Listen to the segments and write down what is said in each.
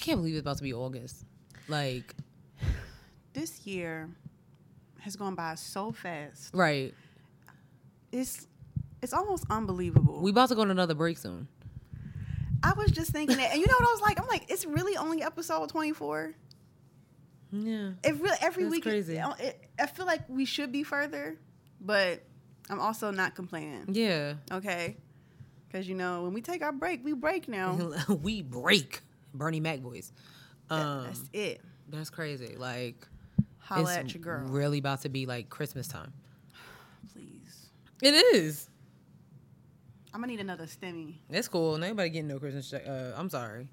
can't believe it's about to be August. Like, This year has gone by so fast. right. It's it's almost unbelievable. We about to go on another break soon. I was just thinking that, and you know what I was like? I'm like, it's really only episode 24. Yeah. It really every That's week. crazy. It, it, I feel like we should be further, but I'm also not complaining. Yeah. Okay, because you know when we take our break, we break now. we break. Bernie Mac voice. Um, That's it. that's crazy. Like, Holla at your girl, really about to be like Christmas time. please. It is. I'm gonna need another stimmy. That's cool. Nobody getting no Christmas check. Uh, I'm sorry.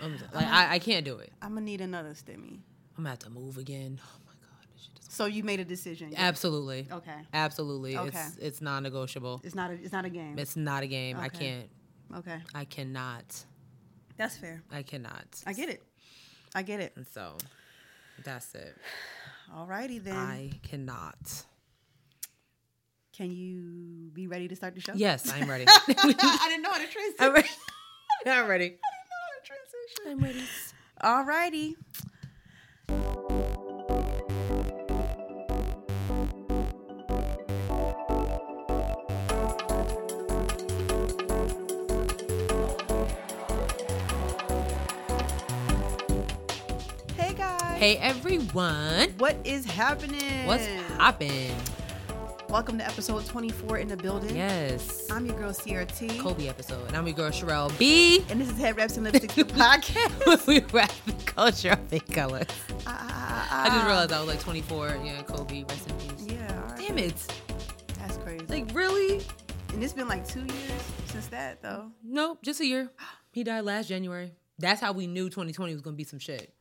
I'm so- like I, I can't do it. I'm gonna need another stimmy. I'm gonna have to move again. Oh my god, this shit is So you made a decision. absolutely, Okay. absolutely. Okay. It's it's non-negotiable. It's not a. It's not a game. It's not a game. I Okay. can't. okay. I cannot. That's fair. I cannot. I get it. I get it. And so, that's it. Alrighty then. I cannot. Can you be ready to start the show? Yes, I'm ready. I didn't know how to transition. I'm ready. I'm ready. I didn't know how to transition. I'm ready. Alrighty. Hey everyone, What is happening? what's hoppin'? Welcome to episode 24 in the building. Yes, I'm your girl CRT. Kobe episode, and I'm your girl Sherelle B. And this is Head Wraps and Lipstick the podcast. we rap the culture of big colors. Ah, ah, ah, ah, I just realized I was like 24. Yeah, Kobe, rest in peace. Yeah. right. Damn it! That's crazy. Like really? and it's been like two years since that, though. Nope, just a year. He died last January. That's how we knew 2020 was gonna be some shit.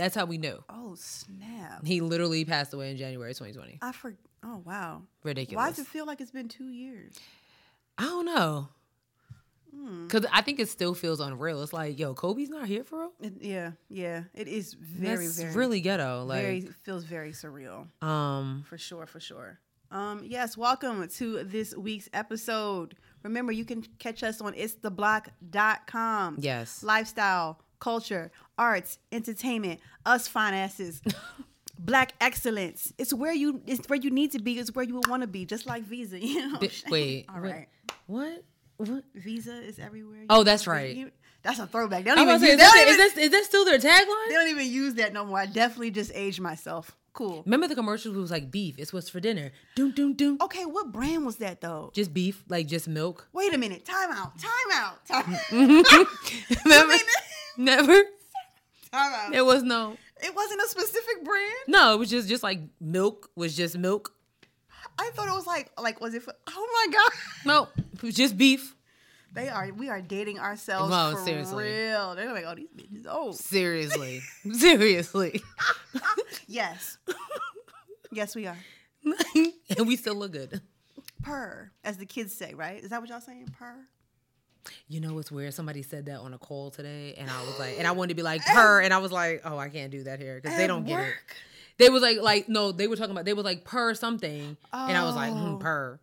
That's how we knew. Oh snap! He literally passed away in January 2020. I for. Oh wow. Ridiculous. Why does it feel like it's been two years? I don't know. Hmm. Cause I think it still feels unreal. It's like, yo, Kobe's not here for real. It, yeah, yeah. It is very, That's very, really ghetto. Like, very feels very surreal um, for sure, for sure. Um, yes, welcome to this week's episode. Remember, you can catch us on itstheblock.com. yes, lifestyle, culture, arts, entertainment, us fine asses, black excellence. It's where you it's where you need to be. It's where you would want to be, just like Visa. You know. Wait, All what- right. what? What? Visa is everywhere. Oh, that's right. You- That's a throwback. They don't, even say, use, is, that, don't is, even, that, is that still their tagline? they don't even use that no more. I definitely just aged myself. Cool. Remember the commercials It was like beef. It's what's for dinner. Doom doom doom. Okay, what brand was that though? Just beef, like just milk. Wait a minute. Time out. Time out. Time, Remember? Never. Time out. There was no. It wasn't a specific brand. No, it was just just like milk was just milk. I thought it was like like was it? For, oh my god. No, it was just beef. They are. We are dating ourselves No, for seriously. real. They're like, oh, these bitches. Oh, Seriously, seriously, yes, yes, we are. and we still look good. Purr, as the kids say, right? Is that what y'all saying? Purr. You know what's weird? Somebody said that on a call today, and I was like, and I wanted to be like purr, and I was like, oh, I can't do that here because they don't get it. They was like, like no, they were talking about they was like purr something, and I was like, Oh. hmm, purr.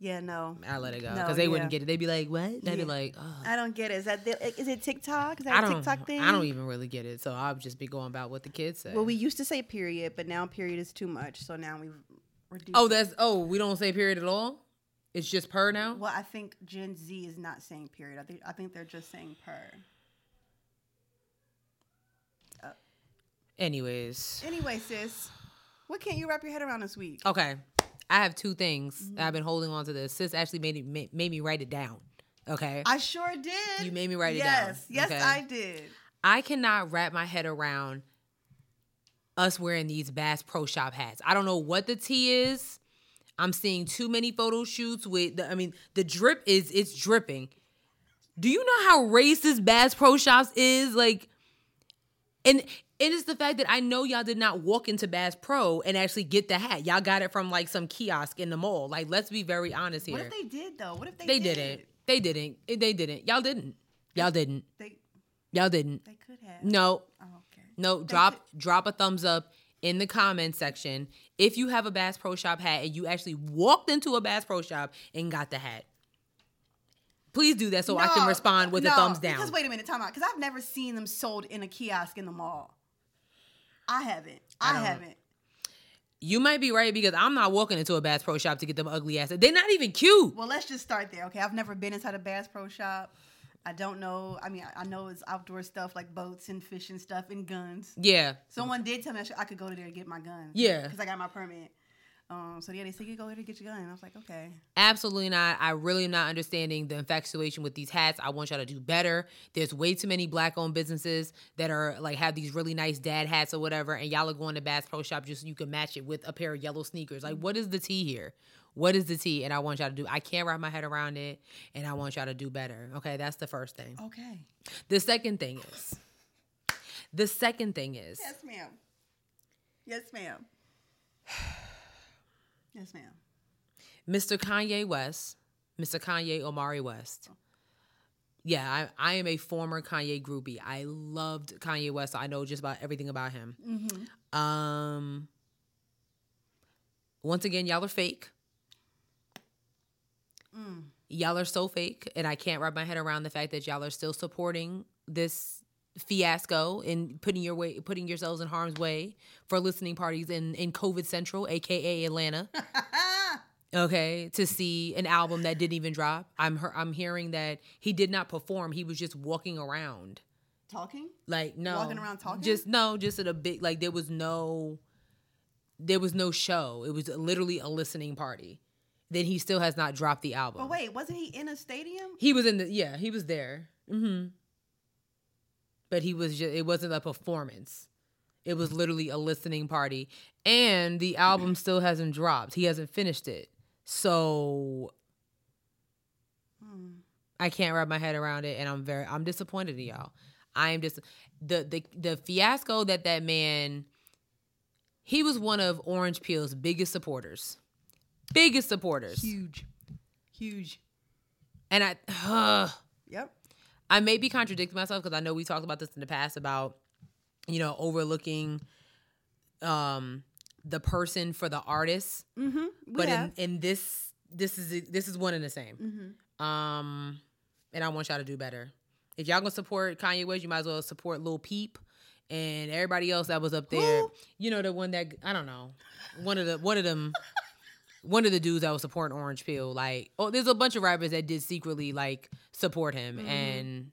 Yeah, no, I let it go No, because they yeah. wouldn't get it. They'd be like, what? They'd Yeah. be like, oh. I don't get it. Is that the, is it TikTok? Is that I a. TikTok thing? I don't even really get it. So I'll just be going about what the kids say. Well, we used to say period, but now period is too much. So now we've reduced. oh, that's oh, we don't say period at all. It's just purr now. well, I think Gen Z is not saying period. I think I think they're just saying purr. Anyways, Anyway, sis, what can't you wrap your head around this week? okay, I have two things. Mm-hmm. I've been holding on to this. Sis actually made it made, made me write it down. Okay, I sure did. You made me write it down, Yes, yes, okay? I did. I cannot wrap my head around us wearing these Bass Pro Shop hats. I don't know what the tea is. I'm seeing too many photo shoots with. The, I mean, the drip is it's dripping. Do you know how racist Bass Pro Shops is? Like, and it is the fact that I know y'all did not walk into Bass Pro and actually get the hat. Y'all got it from like some kiosk in the mall. Like, let's be very honest here. What if they did though? What if they they did? didn't. They didn't. They didn't. Y'all didn't. Y'all didn't. They Y'all didn't. they could have. No, Oh, okay. no, drop drop a thumbs up in the comment section if you have a Bass Pro Shop hat and you actually walked into a Bass Pro Shop and got the hat. Please do that so I can respond with no, a thumbs down. Because wait a minute, time out. Because I've never seen them sold in a kiosk in the mall. I haven't. I I, haven't. You might be right because I'm not walking into a Bass Pro Shop to get them ugly ass. They're not even cute. Well, let's just start there. Okay, I've never been inside a Bass Pro Shop. I don't know. I mean, I know it's outdoor stuff like boats and fishing stuff and guns. Yeah. Someone did tell me I, should, I could go to there and get my gun. Yeah. because I got my permit. Um, so yeah, they said you go there to get your gun. I was like, okay. Absolutely not. I really am not understanding the infatuation with these hats. I want y'all to do better. There's way too many black owned businesses that are like have these really nice dad hats or whatever, and y'all are going to Bass Pro Shop just so you can match it with a pair of yellow sneakers. Like, what is the tea here? What is the tea? And I want y'all to do. I can't wrap my head around it, and I want y'all to do better. Okay, that's the first thing. Okay. The second thing is, the second thing is, Yes, ma'am. Yes, ma'am. yes, ma'am. Mr. Kanye West, Mr. Kanye Omari West. Yeah, I, I am a former Kanye groupie. I loved Kanye West. I know just about everything about him. Mm-hmm. Um, once again, y'all are fake. Mm. Y'all are so fake, and I can't wrap my head around the fact that y'all are still supporting this fiasco and putting your way, putting yourselves in harm's way for listening parties in in COVID Central, aka Atlanta. okay to see an album that didn't even drop i'm he- i'm hearing that he did not perform he was just walking around Talking? like no Walking around talking? just no just at a big like there was no there was no show it was literally a listening party then he still has not dropped the album But wait, wasn't he in a stadium? he was in the yeah he was there hmm but he was just it wasn't a performance it was literally a listening party and the album still hasn't dropped he hasn't finished it so Hmm. I can't wrap my head around it, and I'm very I'm disappointed in y'all. I am just the the the fiasco that that man. He was one of Orange Peel's biggest supporters, biggest supporters, Huge. Huge. and I. Uh, Yep. I may be contradicting myself because I know we talked about this in the past about, you know, overlooking um the person for the artist. Mm-hmm. but in, in this this is this is one and the same. mm-hmm. Um and I want y'all to do better. If y'all gonna support Kanye West, you might as well support Lil Peep and everybody else that was up there. Who? You know the one that I don't know. One of the one of them one of the dudes that was supporting Orange Peel, Like, oh, there's a bunch of rappers that did secretly like support him Mhm. and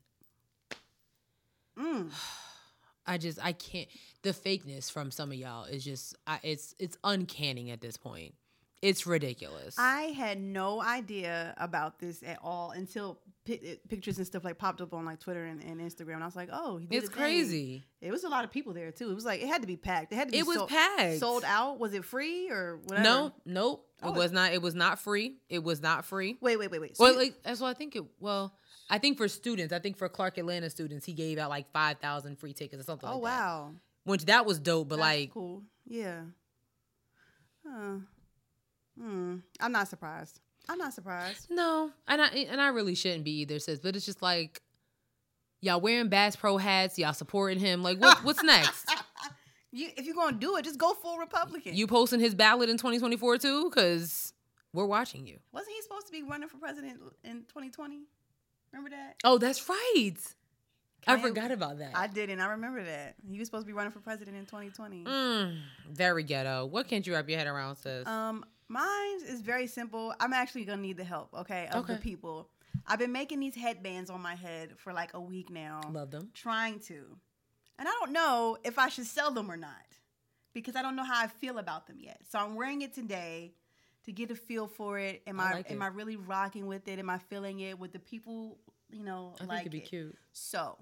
Mm. I just I can't the fakeness from some of y'all is just I, it's it's uncanny at this point. It's ridiculous. I had no idea about this at all until pi- eh, pictures and stuff like popped up on like Twitter and, and Instagram. And I was like, oh, he did it's crazy. It was a lot of people there too. It was like it had to be packed. It had to be. It was sold, packed. Sold out. Was it free or whatever? No, nope. Oh, it was not. It was not free. It was not free. Wait, wait, wait, wait. So Well, like, that's what I think it. Well, I think for students, I think for Clark Atlanta students, he gave out like five thousand free tickets or something. oh like that. wow, Which that was dope, but That's like, cool. Yeah. Huh. Hmm. I'm not surprised. I'm not surprised. no, and I and I really shouldn't be either, sis. But it's just like, y'all wearing Bass Pro hats, y'all supporting him. Like, what what's next? You, if you're gonna do it, just go full Republican. You posting his ballot in twenty twenty four too? Because we're watching you. wasn't he supposed to be running for president in 2020? Remember that? Oh, that's right. I Kanye- forgot about that. I didn't. I remember that. He was supposed to be running for president in 2020. Mm, very ghetto. What can't you wrap your head around, sis? Um, mine is very simple. I'm actually gonna need the help, okay, of the people. I've been making these headbands on my head for like a week now. Love them. Trying to. And I don't know if I should sell them or not. Because I don't know how I feel about them yet. So I'm wearing it today to get a feel for it. Am I I, like am it. I really rocking with it? Am I feeling it? With the people, you know, I like think it'd be it? cute. So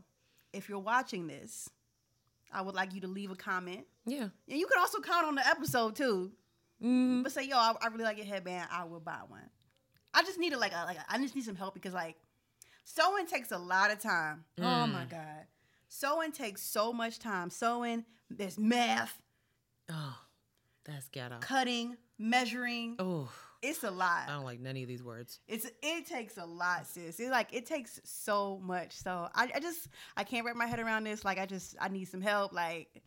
if you're watching this, I would like you to leave a comment. Yeah. And you can also comment on the episode too. Mm. But say, yo, I, I really like your headband. I will buy one. I just need a, like a, like a, I just need some help because like sewing takes a lot of time. Oh Mm. my god, sewing takes so much time. Sewing, there's math, Oh, that's ghetto. cutting, measuring. Oh, It's a lot. I don't like none of these words. It's it takes a lot, sis. It like it takes so much. So I, I just I can't wrap my head around this. Like I just I need some help. Like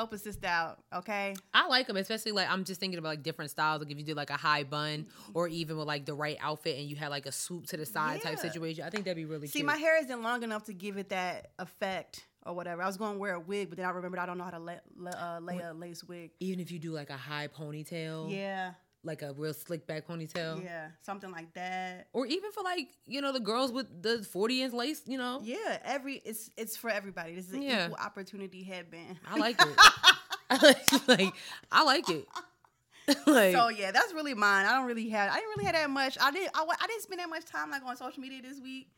help a sister out, okay? I like them, especially like I'm just thinking about like different styles. Like if you did like a high bun, or even with like the right outfit, and you had like a swoop to the side type situation. I think that'd be really See, cute. my hair isn't long enough to give it that effect or whatever. I was going to wear a wig, but then I remembered I don't know how to lay, lay, uh, lay a lace wig. even if you do like a high ponytail, Yeah, like a real slick back ponytail, yeah, something like that. or even for like you know the girls with the 40 inch lace, you know, Yeah, every it's it's for everybody. This is an Yeah. equal opportunity headband. I like it. like I like it. like So yeah, that's really mine. I don't really have. I didn't really have that much. I didn't. I, I didn't spend that much time like on social media this week.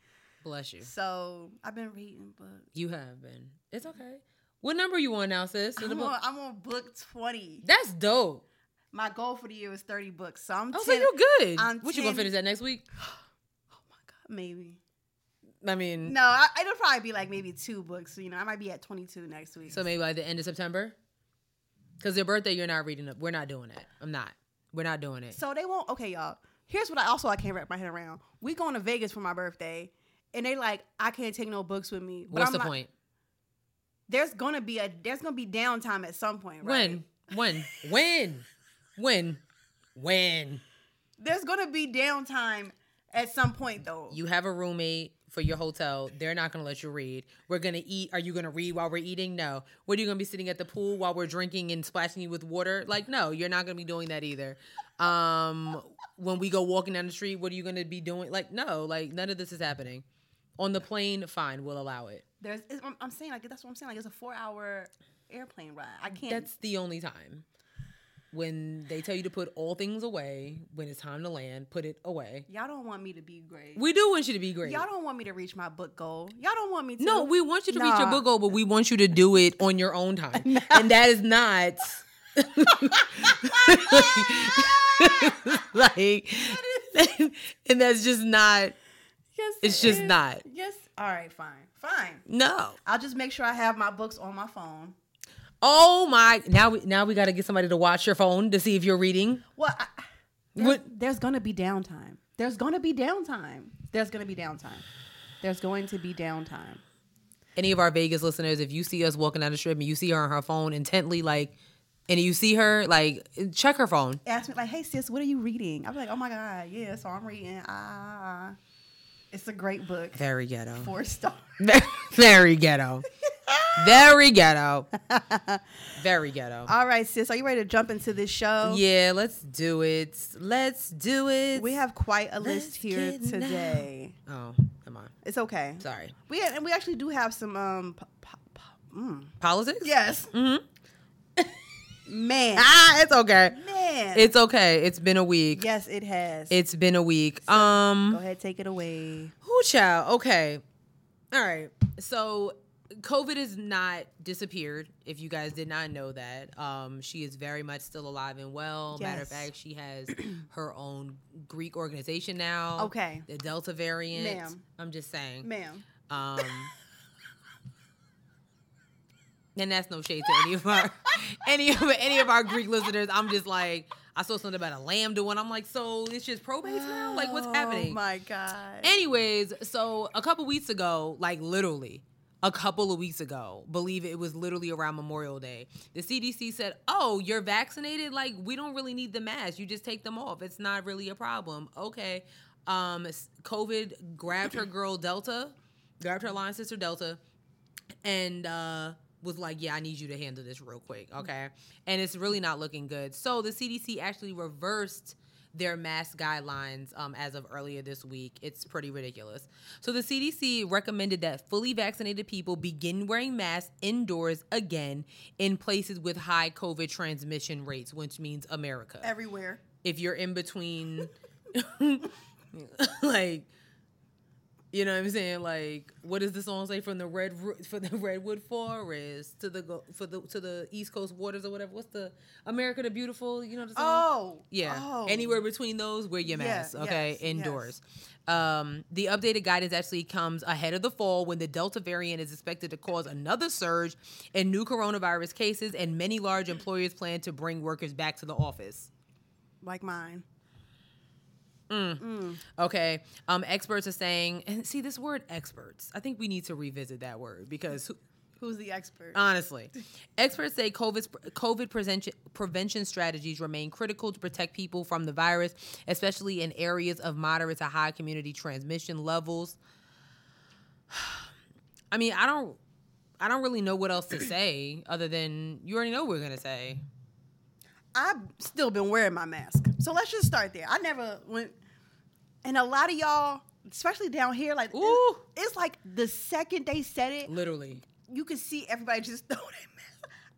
bless you. So I've been reading books. You have been. It's okay. What number you on now, sis? I'm on, I'm on book twenty. That's dope. My goal for the year is thirty books. So I'm. I was 10, like, you good. I'm what you gonna 10 finish that next week? Oh my god, maybe. I mean, No, I, it'll probably be like maybe two books. You know, I might be at twenty two next week. so maybe by the end of September. Because your birthday, you're not reading it. We're not doing it. I'm not. We're not doing it. So they won't. Okay, y'all. Here's what I also I can't wrap my head around. We going to Vegas for my birthday, and they like I can't take no books with me. But What's I'm the like, point? There's gonna be a there's gonna be downtime at some point. Right? When? When? When? When? When? There's gonna be downtime at some point though. You have a roommate for your hotel. They're not gonna let you read. We're gonna eat. Are you gonna read while we're eating? No. What are you gonna be sitting at the pool while we're drinking and splashing you with water? Like, no, you're not gonna be doing that either. Um, when we go walking down the street, what are you gonna be doing? Like, no, like none of this is happening. On the plane, fine, we'll allow it. There's it's, I'm, I'm saying like that's what I'm saying. Like it's a four hour airplane ride. I can't. That's the only time. When they tell you to put all things away, when it's time to land, put it away. y'all don't want me to be great. We do want you to be great. y'all don't want me to reach my book goal. Y'all don't want me to. No, we want you to reach your book goal, but we want you to do it on your own time. And that is not like and that's just not Yes, It's it just is. not. Yes. All right. Fine. Fine. no. I'll just make sure I have my books on my phone. Oh my now we now we gotta get somebody to watch your phone to see if you're reading. Well, I, there's, What there's gonna be downtime. There's gonna be downtime. There's gonna be downtime. There's going to be downtime. any of our Vegas listeners, if you see us walking down the strip and you see her on her phone intently, like and you see her, like check her phone. Ask me like, "Hey sis, what are you reading?" I'm like, "Oh my god, yeah." So I'm reading. Ah, it's a great book. Very ghetto. Four stars. Very ghetto. Very ghetto. Very ghetto. All right, sis, are you ready to jump into this show? Yeah, let's do it. Let's do it. We have quite a Let's list here get now. today. Oh, come on. It's okay. Sorry. We and we actually do have some um. p- p- p- mm. Politics? Yes, Mm-hmm. man, Ah, it's okay. man. It's okay. It's been a week. yes, it has. It's been a week. Go Um, Go ahead, take it away. who child? Okay. All right. So COVID has not disappeared. If you guys did not know that, um, she is very much still alive and well. Matter of fact, she has her own Greek organization now. Okay. The Delta variant. Ma'am. I'm just saying. Ma'am. Um, and that's no shade to any of our any of any of our Greek listeners. I'm just like I saw something about a lambda one. I'm like, so it's just probate now? Like what's happening? Oh my god. Anyways, so a couple weeks ago, like literally a couple of weeks ago, believe it, it was literally around Memorial Day. The CDC said, "Oh, you're vaccinated. Like we don't really need the mask. You just take them off. It's not really a problem." Okay. Um, COVID grabbed her girl Delta, grabbed her line sister Delta, and uh, was like, "Yeah, I need you to handle this real quick, okay?" And it's really not looking good. So the CDC actually reversed their mask guidelines um, as of earlier this week. It's pretty ridiculous. So the CDC recommended that fully vaccinated people begin wearing masks indoors again in places with high COVID transmission rates, which means America Everywhere. if you're in between like you know what I'm saying? Like, what does the song say from the red for the redwood forest to the go, for the to the East Coast waters or whatever? What's the America the Beautiful? You know the song? Oh. Yeah. Oh. Anywhere between those, wear your Yeah, mask. okay. yes, Indoors. Um, the updated guidance actually comes ahead of the fall when the Delta variant is expected to cause another surge in new coronavirus cases, and many large employers plan to bring workers back to the office. Like mine. Okay. Um, experts are saying, and see this word experts. I think we need to revisit that word because who, Who's the expert? Honestly, experts say COVID COVID prevention prevention strategies remain critical to protect people from the virus, especially in areas of moderate to high community transmission levels. I mean, I don't, I don't really know what else to say other than you already know what we're gonna say. I've still been wearing my mask. So let's just start there. I never went, and a lot of y'all, especially down here, like Ooh. it's like the second they said it, Literally, you can see everybody just throw their mask.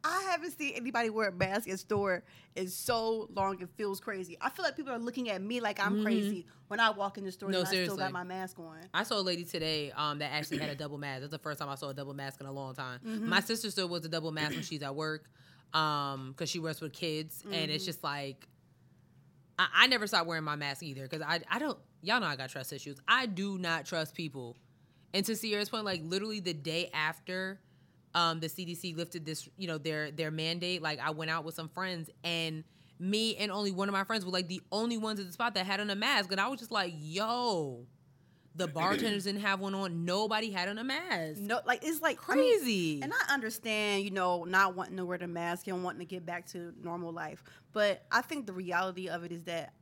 I haven't seen anybody wear a mask in store in so long. It feels crazy. I feel like people are looking at me like I'm crazy when I walk in the store Mm-hmm. No, and I still got my mask on. I saw a lady today um, that actually had a double mask. That's the first time I saw a double mask in a long time. My sister still wears a double mask when she's at work because she works with kids, and it's just like I, I never stopped wearing my mask either because I I don't y'all know I got trust issues. I do not trust people. And to Sierra's point, like literally the day after um, the CDC lifted this, you know, their their mandate, like I went out with some friends and me and only one of my friends were like the only ones at the spot that had on a mask, and I was just like, "Yo, the bartenders didn't have one on. Nobody had on a mask. No, like it's like I mean, Crazy. and I understand, you know, not wanting to wear the mask and wanting to get back to normal life. But I think the reality of it is that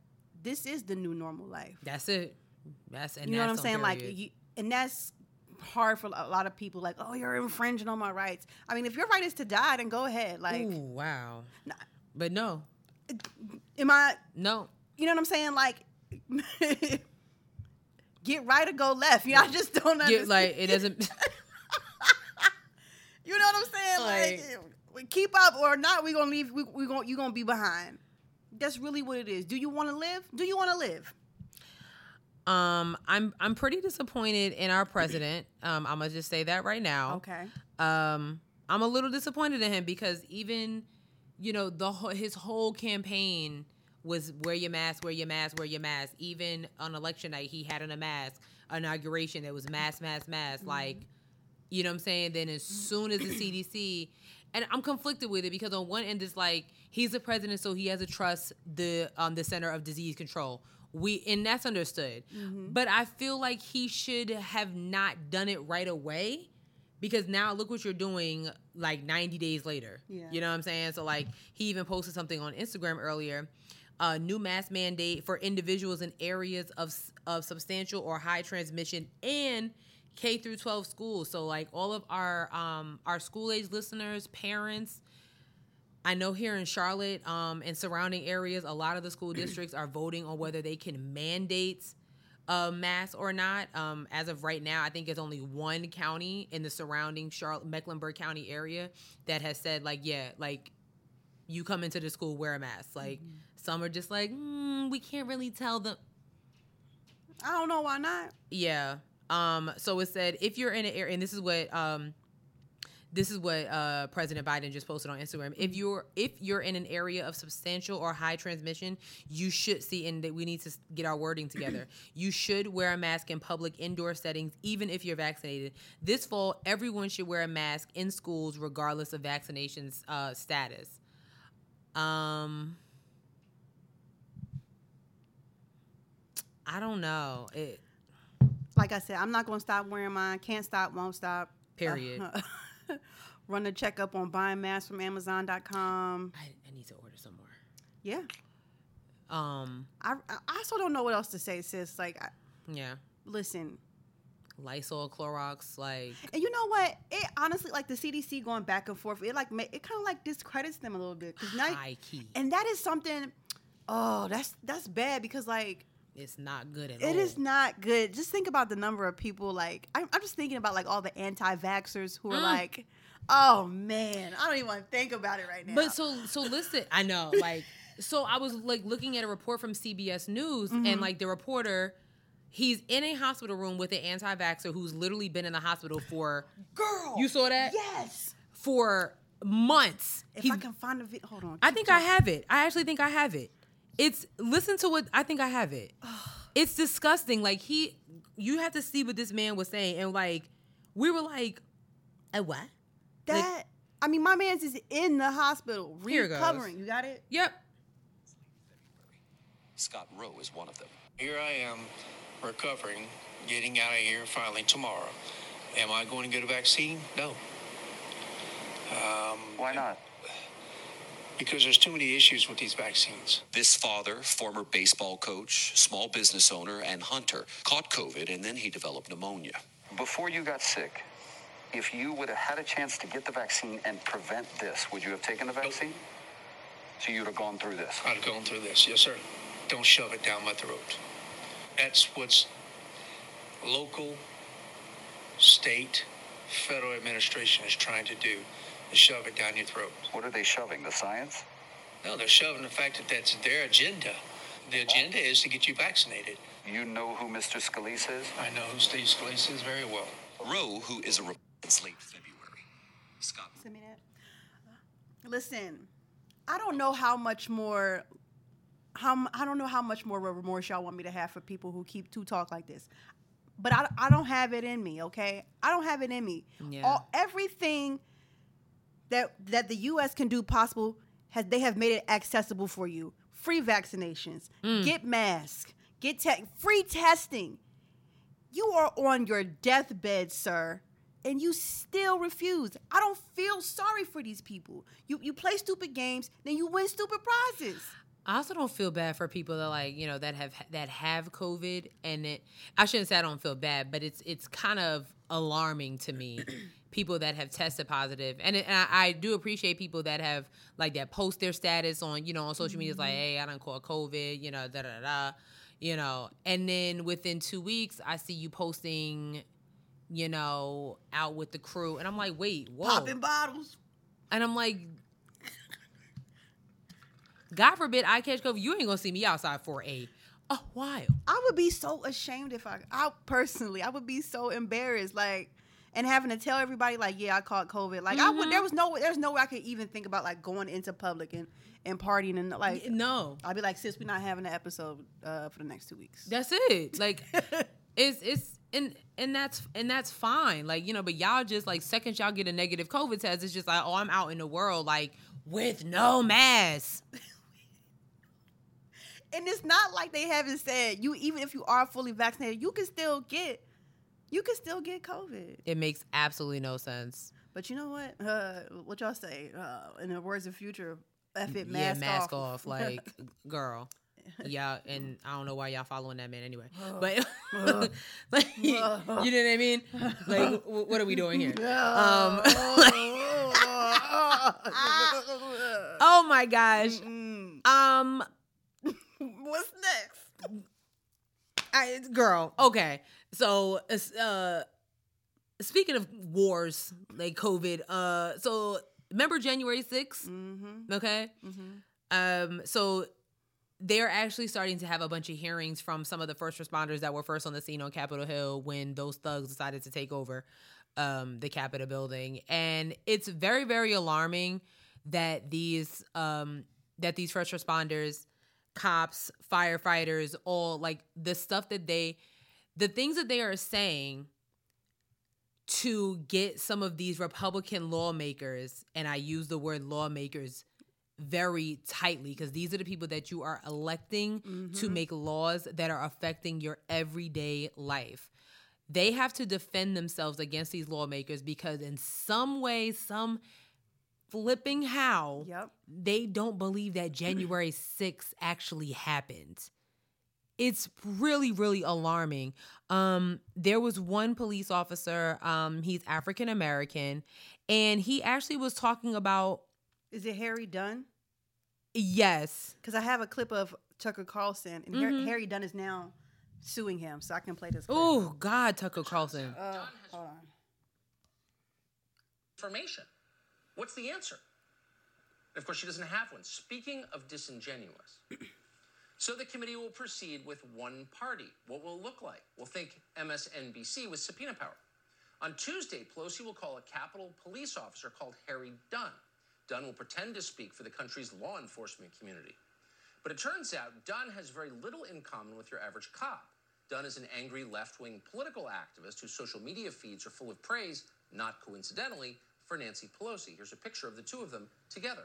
this is the new normal life. That's it. That's and you know what I'm that's on saying? Like, you, and that's hard for a lot of people. Like, oh, you're infringing on my rights. I mean, if your right is to die, then go ahead. Like, Ooh, wow. Nah. But no, am I? no. You know what I'm saying? Like, get right or go left. I just don't understand. Get, like it doesn't. You know what I'm saying? Like, we keep up or not, we gonna leave. We we gonna you gonna be behind. That's really what it is. Do you want to live? Do you want to live? um, I'm I'm pretty disappointed in our president. Um, I'm gonna just say that right now. Okay. um i'm a little disappointed in him because even you know the his whole campaign was wear your mask wear your mask wear your mask even on election night he had on a mask inauguration that was mask mask mask like you know what i'm saying then as soon as the cdc and i'm conflicted with it because on one end it's like he's the president so he has to trust the um the center of disease control we and that's understood but i feel like he should have not done it right away because now look what you're doing like 90 days later. Yeah. You know what I'm saying? So like he even posted something on Instagram earlier. Uh, new mask mandate for individuals in areas of of substantial or high transmission and K through 12 schools. So like all of our um, our school age listeners, parents, I know here in Charlotte um, and surrounding areas, a lot of the school districts are voting on whether they can mandate a mask or not. Um, as of right now, I think it's only one county in the surrounding Charlotte, Mecklenburg County area that has said like, yeah, like you come into the school wear a mask. Like some are just like, mm, we can't really tell them. I don't know why not. Yeah. Um, so it said if you're in an area, and this is what um, this is what uh, President Biden just posted on Instagram. If you're if you're in an area of substantial or high transmission, you should see. And that we need to get our wording together. you should wear a mask in public indoor settings, even if you're vaccinated. This fall, everyone should wear a mask in schools, regardless of vaccination uh, status. Um, I don't know. It, Like I said, I'm not gonna stop wearing mine. Can't stop, won't stop. Period. Run a checkup on buying masks from Amazon.com. I, I need to order some more. Yeah. Um, I I also don't know what else to say, sis. Like, I, yeah, listen, Lysol, Clorox, like And you know what? It honestly, like the CDC going back and forth, it like it kind of like discredits them a little bit because now, high key. and that is something. Oh, that's that's bad because like It's not good at all. it is not good. Just think about the number of people. Like I'm, I'm just thinking about like all the anti-vaxxers who are Mm. like, oh man, I don't even want to think about it right now. But so so listen, I know like so I was like looking at a report from CBS News Mm-hmm. and like the reporter he's in a hospital room with an anti-vaxxer who's literally been in the hospital for girl, you saw that Yes. for months. If He's- I can find a video, hold on. I think I have it. I actually think I have it. It's listen to what I think I have it. It's disgusting. Like he, you have to see what this man was saying, and like we were like, a what? that. I mean, my man's is in the hospital Here it goes. recovering. You got it? Yep. Scott Rowe is one of them. Here I am, recovering, getting out of here finally tomorrow. Am I going to get a vaccine? No. Um, Why not? Because there's too many issues with these vaccines. This father, former baseball coach, small business owner, and hunter, caught COVID and then he developed pneumonia. Before you got sick, if you would have had a chance to get the vaccine and prevent this, would you have taken the vaccine? So you'd have gone through this. I've gone through this, yes, sir. Don't shove it down my throat. That's what's local, state, federal administration is trying to do, is shove it down your throat. What are they shoving? The science? No, they're shoving the fact that that's their agenda. The agenda is to get you vaccinated. You know who Mr. Scalise is? I know who Steve Scalise is very well. Rowe, who is a Republican since late February. Scott. Send me that. Listen, I don't know how much more. How m- I don't know how much more remorse y'all want me to have for people who keep to talk like this, but I, I don't have it in me. Okay, I don't have it in me. Yeah. All, everything that that the U.S. can do possible has they have made it accessible for you. Free vaccinations, mm. get masks, get te- free testing. You are on your deathbed, sir, and you still refuse. I don't feel sorry for these people. You you play stupid games, then you win stupid prizes. I also don't feel bad for people that like you know that have that have COVID, and it. I shouldn't say I don't feel bad, but it's it's kind of alarming to me. People that have tested positive, and, it, and I, I do appreciate people that have like that post their status on you know on social media. It's like, mm-hmm. hey, I don't call COVID, you know, da da da, you know, and then within two weeks, I see you posting, you know, out with the crew, and I'm like, wait, whoa, Popping bottles. and I'm like, God forbid I catch COVID. You ain't gonna see me outside for a a while. I would be so ashamed if I, I personally, I would be so embarrassed, like, and having to tell everybody, like, yeah, I caught COVID. Like, I would, there was no, there's no way I could even think about like going into public and and partying and like, No, I'd be like, sis, we're not having an episode uh, for the next two weeks. that's it. Like, it's it's and and that's and that's fine. Like you know, but y'all just like second y'all get a negative COVID test, it's just like, oh, I'm out in the world like with no mask. And it's not like they haven't said you, even if you are fully vaccinated, you can still get, you can still get COVID. It makes absolutely no sense. But you know what? Uh, what y'all say? Uh, in the words of future, F it, yeah, mask, mask off. off. Like, girl. Yeah, and I don't know why y'all following that man anyway. But like, you know what I mean? Like, what are we doing here? Um, oh my gosh. Um, What's next? I, girl. Okay, so uh, speaking of wars, like COVID. Uh, so remember January 6th Mm-hmm. Okay. Um, so they're actually starting to have a bunch of hearings from some of the first responders that were first on the scene on Capitol Hill when those thugs decided to take over um, the Capitol building, and it's very, very alarming that these um, that these first responders, cops, firefighters, all like the stuff that they, the things that they are saying to get some of these Republican lawmakers, and I use the word lawmakers very tightly because these are the people that you are electing to mm-hmm. make laws that are affecting your everyday life. They have to defend themselves against these lawmakers because, in some way, some flipping how, Yep. they don't believe that January 6th actually happened it's really really alarming um there was one police officer um he's african american and he actually was talking about Is it Harry Dunn? yes Because I have a clip of Tucker Carlson, and Har- Harry Dunn is now suing him, so I can play this. Oh god tucker carlson Uh, hold on. information. What's the answer? Of course, she doesn't have one. Speaking of disingenuous, so the committee will proceed with one party. What will look like? We'll think MSNBC with subpoena power. On Tuesday, Pelosi will call a Capitol police officer called Harry Dunn. Dunn will pretend to speak for the country's law enforcement community. But it turns out Dunn has very little in common with your average cop. Dunn is an angry left wing political activist whose social media feeds are full of praise, not coincidentally, for Nancy Pelosi. Here's a picture of the two of them together.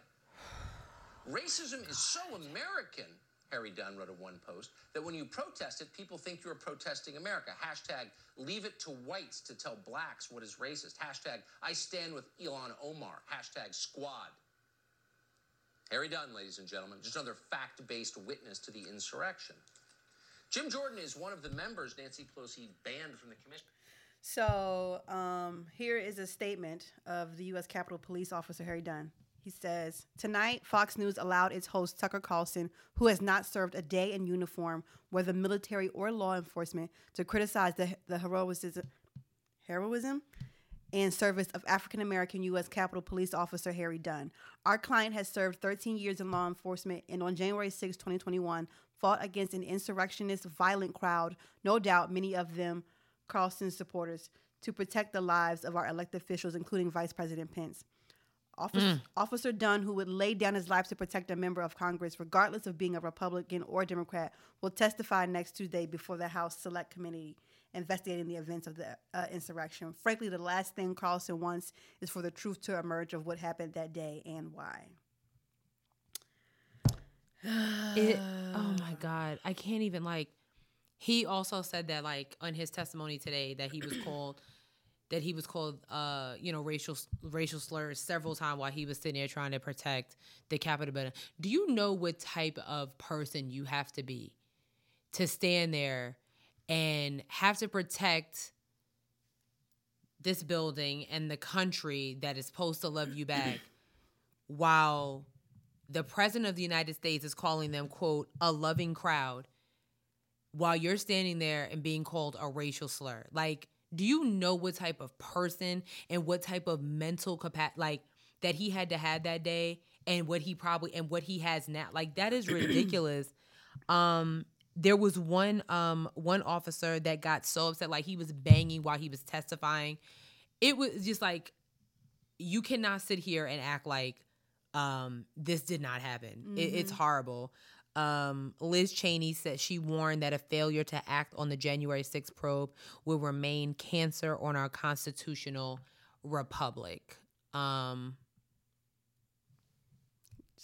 Racism is so American, Harry Dunn wrote a one post, that when you protest it, people think you're protesting America. Hashtag leave it to whites to tell blacks what is racist. Hashtag I stand with Ilhan Omar. Hashtag squad. Harry Dunn, ladies and gentlemen, just another fact based witness to the insurrection. Jim Jordan is one of the members Nancy Pelosi banned from the commission. So um, here is a statement of the U.S. Capitol Police Officer Harry Dunn. He says, Tonight, Fox News allowed its host, Tucker Carlson, who has not served a day in uniform, whether military or law enforcement, to criticize the, the heroism, heroism and service of African American U.S. Capitol Police Officer Harry Dunn. Our client has served 13 years in law enforcement and on January 6, 2021, fought against an insurrectionist, violent crowd, no doubt many of them Carlson's supporters, to protect the lives of our elected officials, including Vice President Pence. Officer, Officer Dunn, who would lay down his life to protect a member of Congress, regardless of being a Republican or Democrat, will testify next Tuesday before the House Select Committee investigating the events of the uh, insurrection. Frankly, the last thing Carlson wants is for the truth to emerge of what happened that day and why. It, oh my god, I can't even like. He also said that like on his testimony today that he was called that he was called uh you know racial racial slurs several times while he was sitting there trying to protect the Capitol building. Do you know what type of person you have to be to stand there and have to protect this building and the country that is supposed to love you back while the president of the United States is calling them, quote, a loving crowd, while you're standing there and being called a racial slur. Like, do you know what type of person and what type of mental capacity, like, that he had to have that day and what he probably, and what he has now? Like, that is ridiculous. um, there was one um one officer that got so upset like he was banging while he was testifying it was just like you cannot sit here and act like um this did not happen it, it's horrible um liz cheney said she warned that a failure to act on the january 6th probe will remain cancer on our constitutional republic um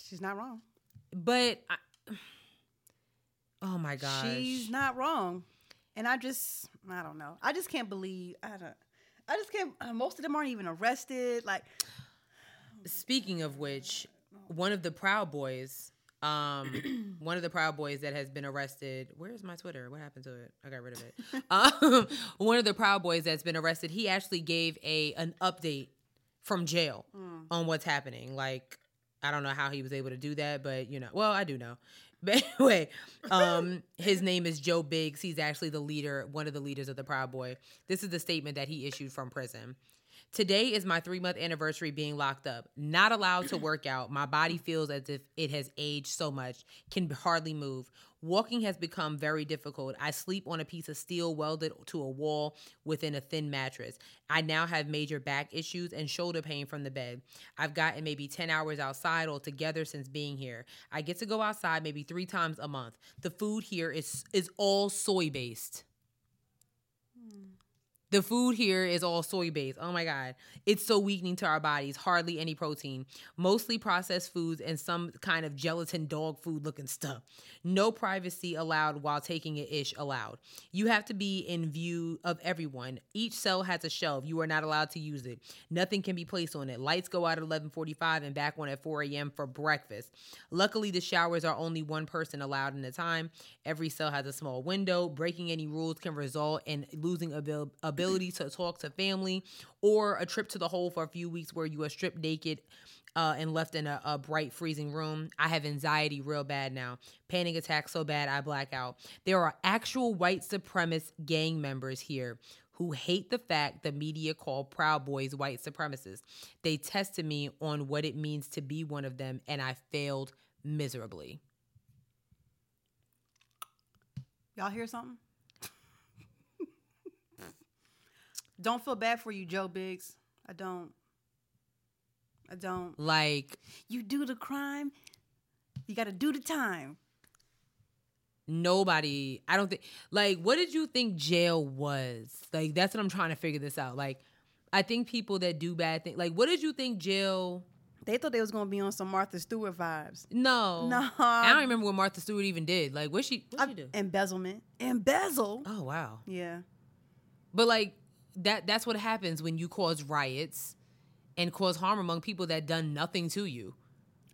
She's not wrong. but I, oh my gosh She's not wrong. And I just, I don't know. I just can't believe, I don't, I just can't, uh, most of them aren't even arrested. Like, Speaking of which, one of the Proud Boys, um, one of the Proud Boys that has been arrested. Where's my Twitter? What happened to it? I got rid of it. um, one of the Proud Boys that's been arrested. He actually gave a an update from jail on what's happening. Like, I don't know how he was able to do that, but you know, well, I do know. But anyway, um, his name is Joe Biggs. He's actually the leader, one of the leaders of the Proud Boy. This is the statement that he issued from prison. Today is my three month anniversary being locked up. Not allowed to work out. My body feels as if it has aged so much, can hardly move. Walking has become very difficult. I sleep on a piece of steel welded to a wall within a thin mattress. I now have major back issues and shoulder pain from the bed. I've gotten maybe 10 hours outside altogether since being here. I get to go outside maybe three times a month. The food here is is all soy based. The food here is all soy based. Oh my God. It's so weakening to our bodies. Hardly any protein. Mostly processed foods and some kind of gelatin dog food looking stuff. No privacy allowed while taking it ish allowed. You have to be in view of everyone. Each cell has a shelf. You are not allowed to use it. Nothing can be placed on it. Lights go out at 11:45 and back on at 4 a.m. for breakfast. Luckily, the showers are only one person allowed in a time. Every cell has a small window. Breaking any rules can result in losing abil- ability to talk to family or a trip to the hole for a few weeks where you are stripped naked uh, and left in a, a bright, freezing room. I have anxiety real bad now. Panic attacks so bad I black out. There are actual white supremacist gang members here who hate the fact the media call Proud Boys white supremacists. They tested me on what it means to be one of them, and I failed miserably. y'all hear something? Don't feel bad for you, Joe Biggs. I don't. I don't. Like, You do the crime, you got to do the time. nobody i don't think like what did you think jail was like that's what i'm trying to figure this out like i think people that do bad things like what did you think jail They thought they was gonna be on some Martha Stewart vibes. No, No. I don't remember what Martha Stewart even did. Like, what she what she do? Embezzlement. Embezzle. Oh wow. Yeah. But like that that's what happens when you cause riots and cause harm among people that done nothing to you.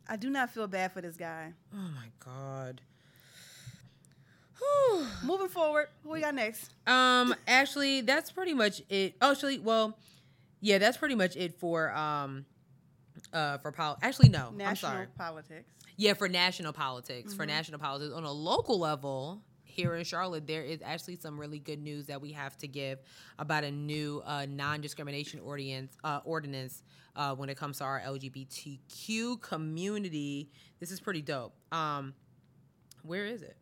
I do not feel bad for this guy. Oh my god. Moving forward, who we got next? Um actually that's pretty much it. Oh, actually, well, yeah, that's pretty much it for um uh for pol actually no. I'm National sorry. politics. Yeah, for national politics. For national politics. On a local level, here in Charlotte, there is actually some really good news that we have to give about a new uh, non-discrimination ordinance, uh, ordinance uh, when it comes to our LGBTQ community. This is pretty dope. Um, where is it?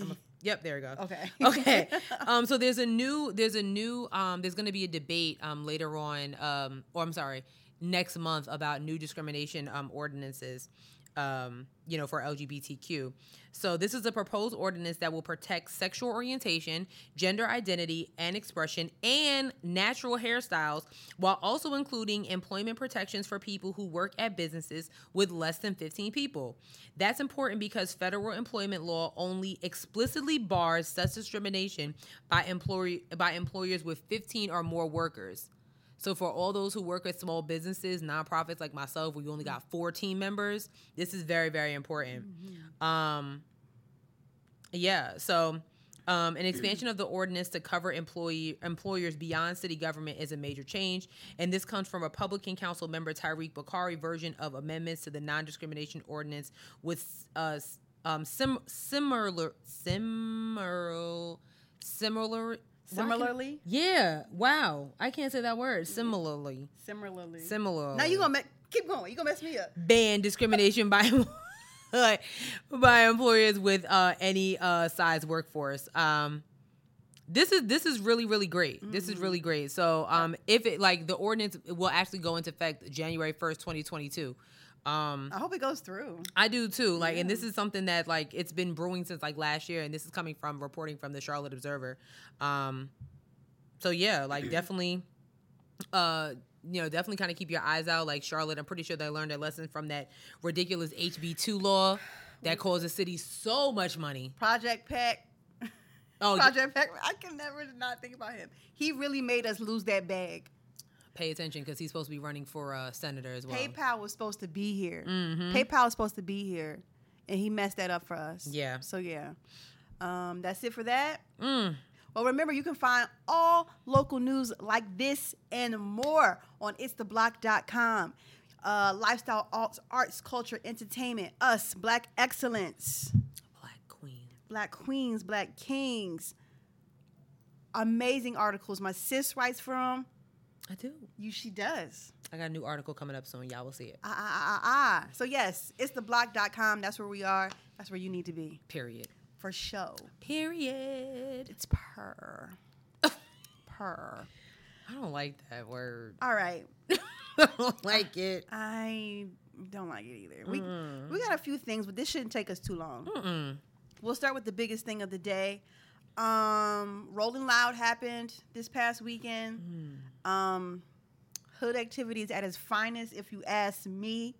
A- yep, there we go. Okay. okay. Um, so there's a new, there's a new, um, there's going to be a debate um, later on, um, or I'm sorry, next month about new discrimination um, ordinances. Um, you know, for LGBTQ. So, this is a proposed ordinance that will protect sexual orientation, gender identity and expression, and natural hairstyles, while also including employment protections for people who work at businesses with less than 15 people. That's important because federal employment law only explicitly bars such discrimination by employ- by employers with 15 or more workers. So for all those who work at small businesses, nonprofits like myself, we only got four team members. This is very, very important. Um, yeah. So um, an expansion of the ordinance to cover employee employers beyond city government is a major change, and this comes from Republican Council member Tariq Bokhari version of amendments to the non-discrimination ordinance with uh, um, sim- similar similar similar why can't- Similarly? yeah. Wow. I can't say that word. Similarly. Similarly. Similarly. Now you gonna make keep going. You gonna mess me up. ban discrimination by by employers with uh, any uh, size workforce. Um, this is this is really really great. This is really great. So um, if it like the ordinance will actually go into effect January first, twenty twenty two. Um, I hope it goes through. I do too. Like, and this is something that like it's been brewing since like last year, and this is coming from reporting from the Charlotte Observer. Um, so yeah, like definitely, uh, you know, definitely kind of keep your eyes out. Like Charlotte, I'm pretty sure they learned their lesson from that ridiculous HB two law that caused the city so much money. Project Pack. Oh, y- Project Pack. I can never not think about him. He really made us lose that bag. Pay attention because he's supposed to be running for uh, senator as well. PayPal was supposed to be here. Mm-hmm. PayPal was supposed to be here, and he messed that up for us. Yeah. So yeah, um, that's it for that. Mm. Well, remember you can find all local news like this and more on itstheblock.com. Uh, lifestyle, arts, arts, culture, entertainment, us, black excellence, Black Queen. black queens, black kings. Amazing articles. My sis writes for them. I do. You, she does. I got a new article coming up soon. Y'all will see it. Ah, ah, ah, ah. So yes, it's theblock.com. That's where we are. That's where you need to be Period. for show. Period. It's per. per. I don't like that word. All right. I don't like it. I don't like it either. We we got a few things, but this shouldn't take us too long. Mm-mm. We'll start with the biggest thing of the day. Um, Rolling Loud happened this past weekend. Um, hood activities at its finest, if you ask me.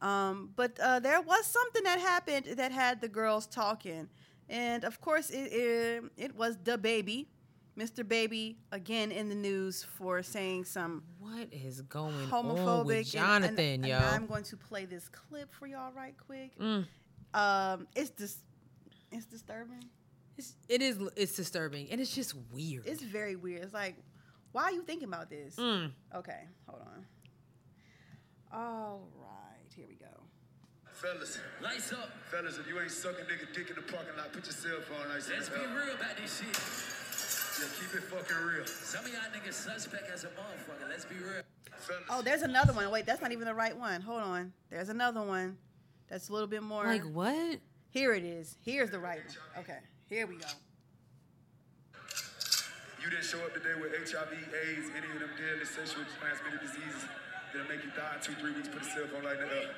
Um, but uh, there was something that happened that had the girls talking, and of course, it it, it was DaBaby, Mr. Baby, again in the news for saying some What is going homophobic. on with and- Jonathan, and, yo? And I'm going to play this clip for y'all right quick. Mm. Um, it's dis- it's disturbing. It's, it is. It's disturbing, and it's just weird. It's very weird. It's like, why are you thinking about this? Mm. Okay, hold on. All right, here we go. Fellas, Lights up. fellas, if you ain't sucking nigga dick in the parking lot, put your cell phone nice Let's be up. real about this shit. Yeah, keep it fucking real. Some of y'all niggas suspect as a motherfucker. Let's be real. Fellas, Oh, there's another one. Wait, that's not even the right one. Hold on. There's another one. That's a little bit more. Like what? here it is. Here's the right one. Okay, here we go. You didn't show up today with HIV, AIDS, any of them deadly sexually transmitted diseases that'll make you die in two, three weeks. Put a cell phone light in the air.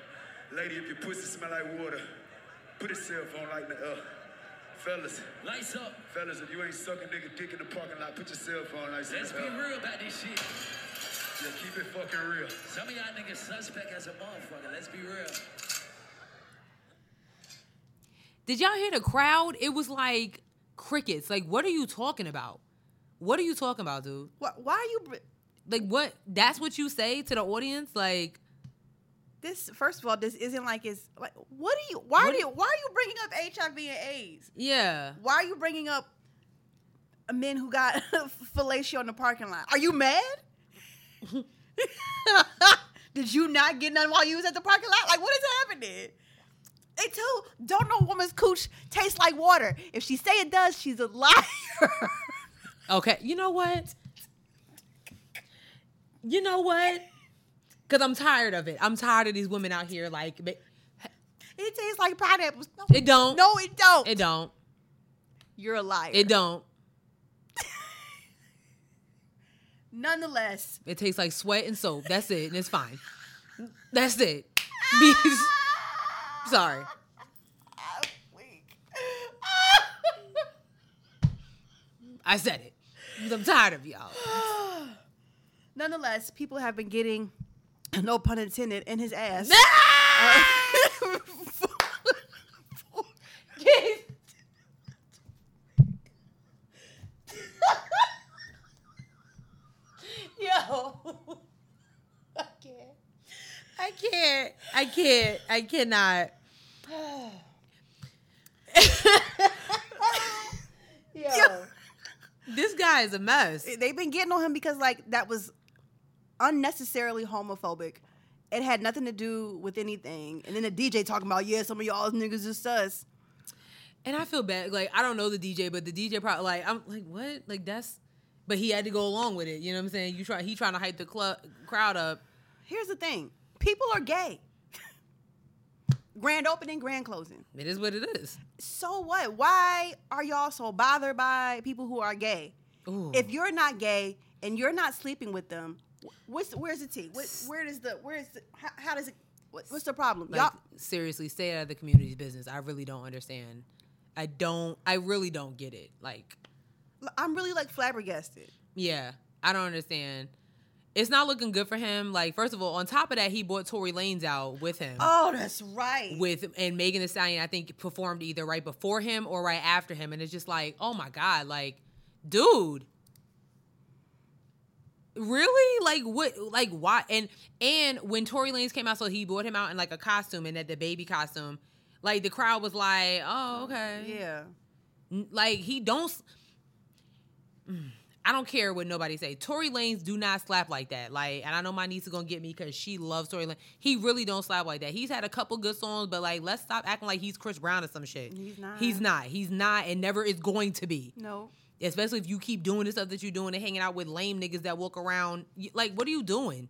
Lady, if your pussy smell like water, put a cell phone light in the air. Fellas, Lights up. fellas, if you ain't sucking nigga dick in the parking lot, put your cell phone nice Let's in be the air. real about this shit. Yeah, keep it fucking real. Some of y'all niggas suspect as a motherfucker. Let's be real. Did y'all hear the crowd? It was like crickets. Like, what are you talking about? What are you talking about, dude? Why, why are you br- Like, what? That's what you say to the audience? Like, this? First of all, this isn't like it's like. What are you? Why What are do you? Why are you bringing up HIV and AIDS? yeah. Why are you bringing up men who got fellatio in the parking lot? Are you mad? Did you not get none while you was at the parking lot? Like, what is happening? They too don't know woman's cooch tastes like water. If she say it does, she's a liar. Okay. You know what? You know what? Because I'm tired of it. I'm tired of these women out here like, it tastes like pineapples. No, it don't. no, it don't. It don't. You're a liar. It don't. Nonetheless, It tastes like sweat and soap. That's it. And it's fine. That's it. Sorry. I'm weak. I said it. I'm tired of y'all. Nonetheless, people have been getting, no pun intended, in his ass. Yo. I can't. I can't. I can't. I cannot. Yo. This guy is a mess. They've been getting on him because like that was unnecessarily homophobic. It had nothing to do with anything. And then the DJ talking about, yeah, some of y'all niggas is sus. And I feel bad. Like I don't know the DJ, but the DJ probably like I'm like what? Like that's. But he had to go along with it. You know what I'm saying? You try. He trying to hype the club crowd up. Here's the thing: people are gay. Grand opening, grand closing. It is what it is. So what? Why are y'all so bothered by people who are gay? Ooh. If you're not gay and you're not sleeping with them, wh- what's where's the tea? What, where does the where's the how, how does it? What, what's the problem? Like y'all, seriously, stay out of the community's business. I really don't understand. I don't. I really don't get it. Like, I'm really like flabbergasted. yeah, I don't understand. It's not looking good for him. Like, first of all, on top of that, he brought Tory Lanez out with him. Oh, that's right. with and Megan Thee Stallion, I think performed either right before him or right after him, and it's just like, oh my god, like, dude, really, like what, like why? And and when Tory Lanez came out, so he brought him out in like a costume and that the baby costume, like the crowd was like, oh okay, yeah. Like he don't. Mm. I don't care what nobody say. Tory Lanez do not slap like that. Like, and I know my niece is gonna get me because she loves Tory Lanez. He really don't slap like that. He's had a couple good songs, but like, let's stop acting like he's Chris Brown or some shit. He's not. He's not. He's not, and never is going to be. No. Especially if you keep doing the stuff that you're doing and hanging out with lame niggas that walk around. Like, what are you doing?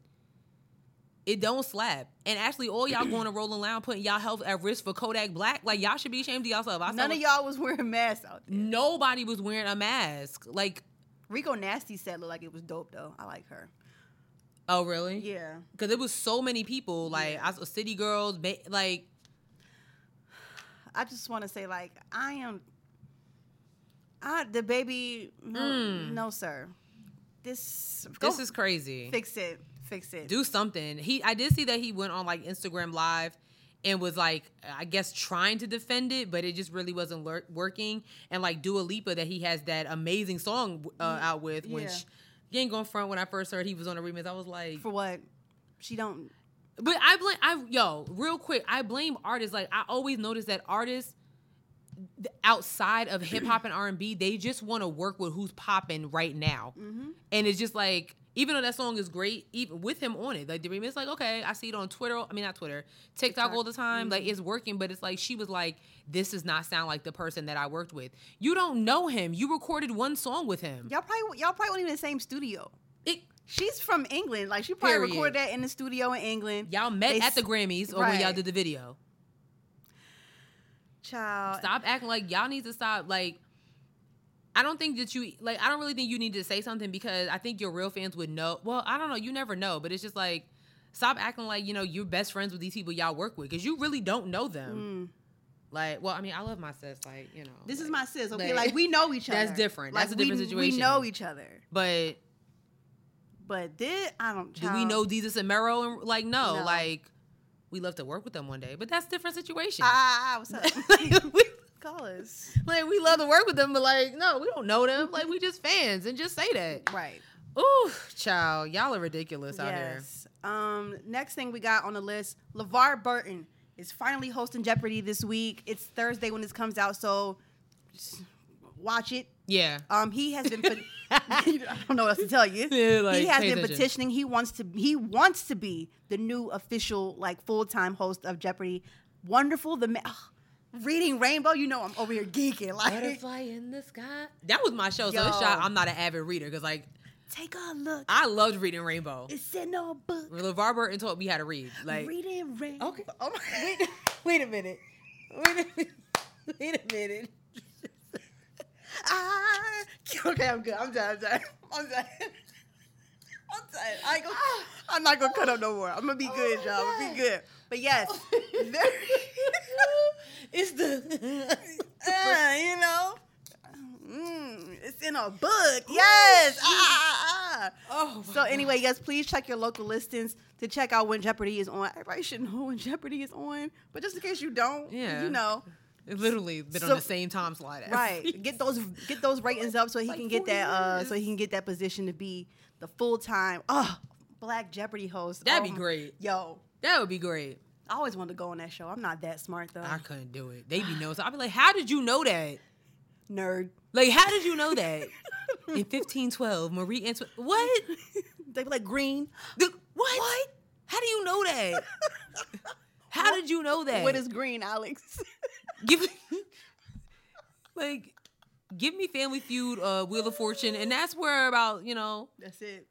It don't slap. And actually, all y'all going to Rolling Loud putting y'all health at risk for Kodak Black. Like, y'all should be ashamed of yourself. I None of y'all was wearing masks out there. nobody was wearing a mask. Like, Rico Nasty said looked like it was dope though. I like her. oh really? Yeah. Because it was so many people. Like I saw City Girls. Ba- like I just want to say like I am. I the baby. No, hmm. no sir. This this is crazy. fix it. Fix it. Do something. He. I did see that he went on like Instagram Live. And was like, I guess trying to defend it, but it just really wasn't lur- working. And like Dua Lipa, that he has that amazing song uh, out with, which Yeah. you ain't going front. When I first heard he was on a remix, I was like, For what? She don't. But I blame I yo real quick. I blame artists. Like I always notice that artists outside of hip hop and R and B, they just want to work with who's popping right now. And it's just like even though that song is great, even with him on it, like the remix, like okay, I see it on Twitter. I mean not Twitter, TikTok, all the time. Like mm-hmm. it's working, but it's like she was like, this does not sound like the person that I worked with. You don't know him. You recorded one song with him. Y'all probably y'all probably weren't even in the same studio. It, She's from England. Like she probably Period. recorded that in the studio in England. y'all met They at the Grammys or when y'all did the video. Child. stop acting like y'all need to stop like I don't think that you like I don't really think you need to say something because I think your real fans would know. Well, I don't know, you never know, but it's just like stop acting like, you know, you're best friends with these people y'all work with cuz you really don't know them. Like, well, I mean, I love my sis like, you know. Mm. This is my sis. Okay, like- like, we know each other. That's different. Like, That's a different we, situation. We know each other. But But did I don't? Do we child. know Jesus and Mero? And like, no, No. like we love to work with them one day, but that's a different situation. Ah, what's up? Call us. like we love to work with them, but like, no, we don't know them. Like we just fans, and just say that. Right. Ooh, child, y'all are ridiculous out here. Yes. Um. Next thing we got on the list: LeVar Burton is finally hosting Jeopardy this week. It's Thursday when this comes out, so just watch it. Yeah. Um, he has been. I don't know what else to tell you. Yeah, like, he has been attention. petitioning. He wants to. He wants to be the new official, like full time host of Jeopardy. Wonderful. The ma- ugh, reading Rainbow. You know, I'm over here geeking. Like, Butterfly in the sky. That was my show, so it's Yo. shot. I'm not an avid reader because like take a look. I loved reading Rainbow. It's in a book. LeVar Burton taught me how to read. Like, reading Rainbow. okay, oh my, wait, wait a minute, wait a minute, wait a minute. Ah, okay, I'm good. I'm done. I'm done. I'm done. I'm done. I ain't gonna, I'm not gonna cut up no more. I'm gonna be good, y'all. I'm gonna be good. But yes, It's the uh, you know, mm, it's in a book. Yes. Ah, ah, ah. oh. So anyway, yes, please check your local listings to check out when Jeopardy is on. Everybody should know when Jeopardy is on, but just in case you don't, Yeah. you know, It literally been So- on the same time slot. as- right get those get those ratings up so he Like can get that uh so he can get that position to be the full-time oh black jeopardy host That'd Oh be great. yo That would be great. I always wanted to go on that show i'm not that smart though I couldn't do it. They'd be know. So I'd be like, how did you know that? nerd Like, how did you know that? In 1512, Marie Antoinette. What? they be like green The- what? What? How do you know that? How did you know that? what is green alex give me, like, give me Family Feud, uh, Wheel of Fortune, and that's where about you know, that's it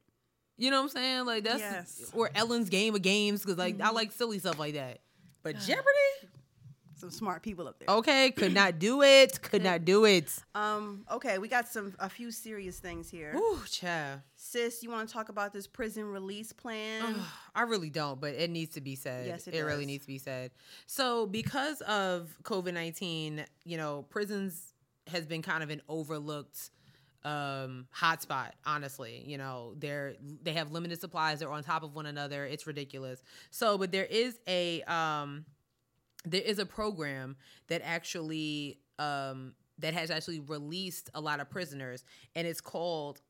you know what I'm saying? Like that's Yes. Mm-hmm. or Ellen's Game of Games because like I like silly stuff like that. But Jeopardy, some smart people up there okay, could not do it. Could not do it. um okay we got some a few serious things here Ooh, child. sis you want to talk about this prison release plan I really don't, but it needs to be said. Yes, it really does. needs to be said. So, because of COVID nineteen, you know, prisons has been kind of an overlooked um hotspot honestly you know they're they have limited supplies they're on top of one another it's ridiculous so but there is a um there is a program that actually um that has actually released a lot of prisoners and it's called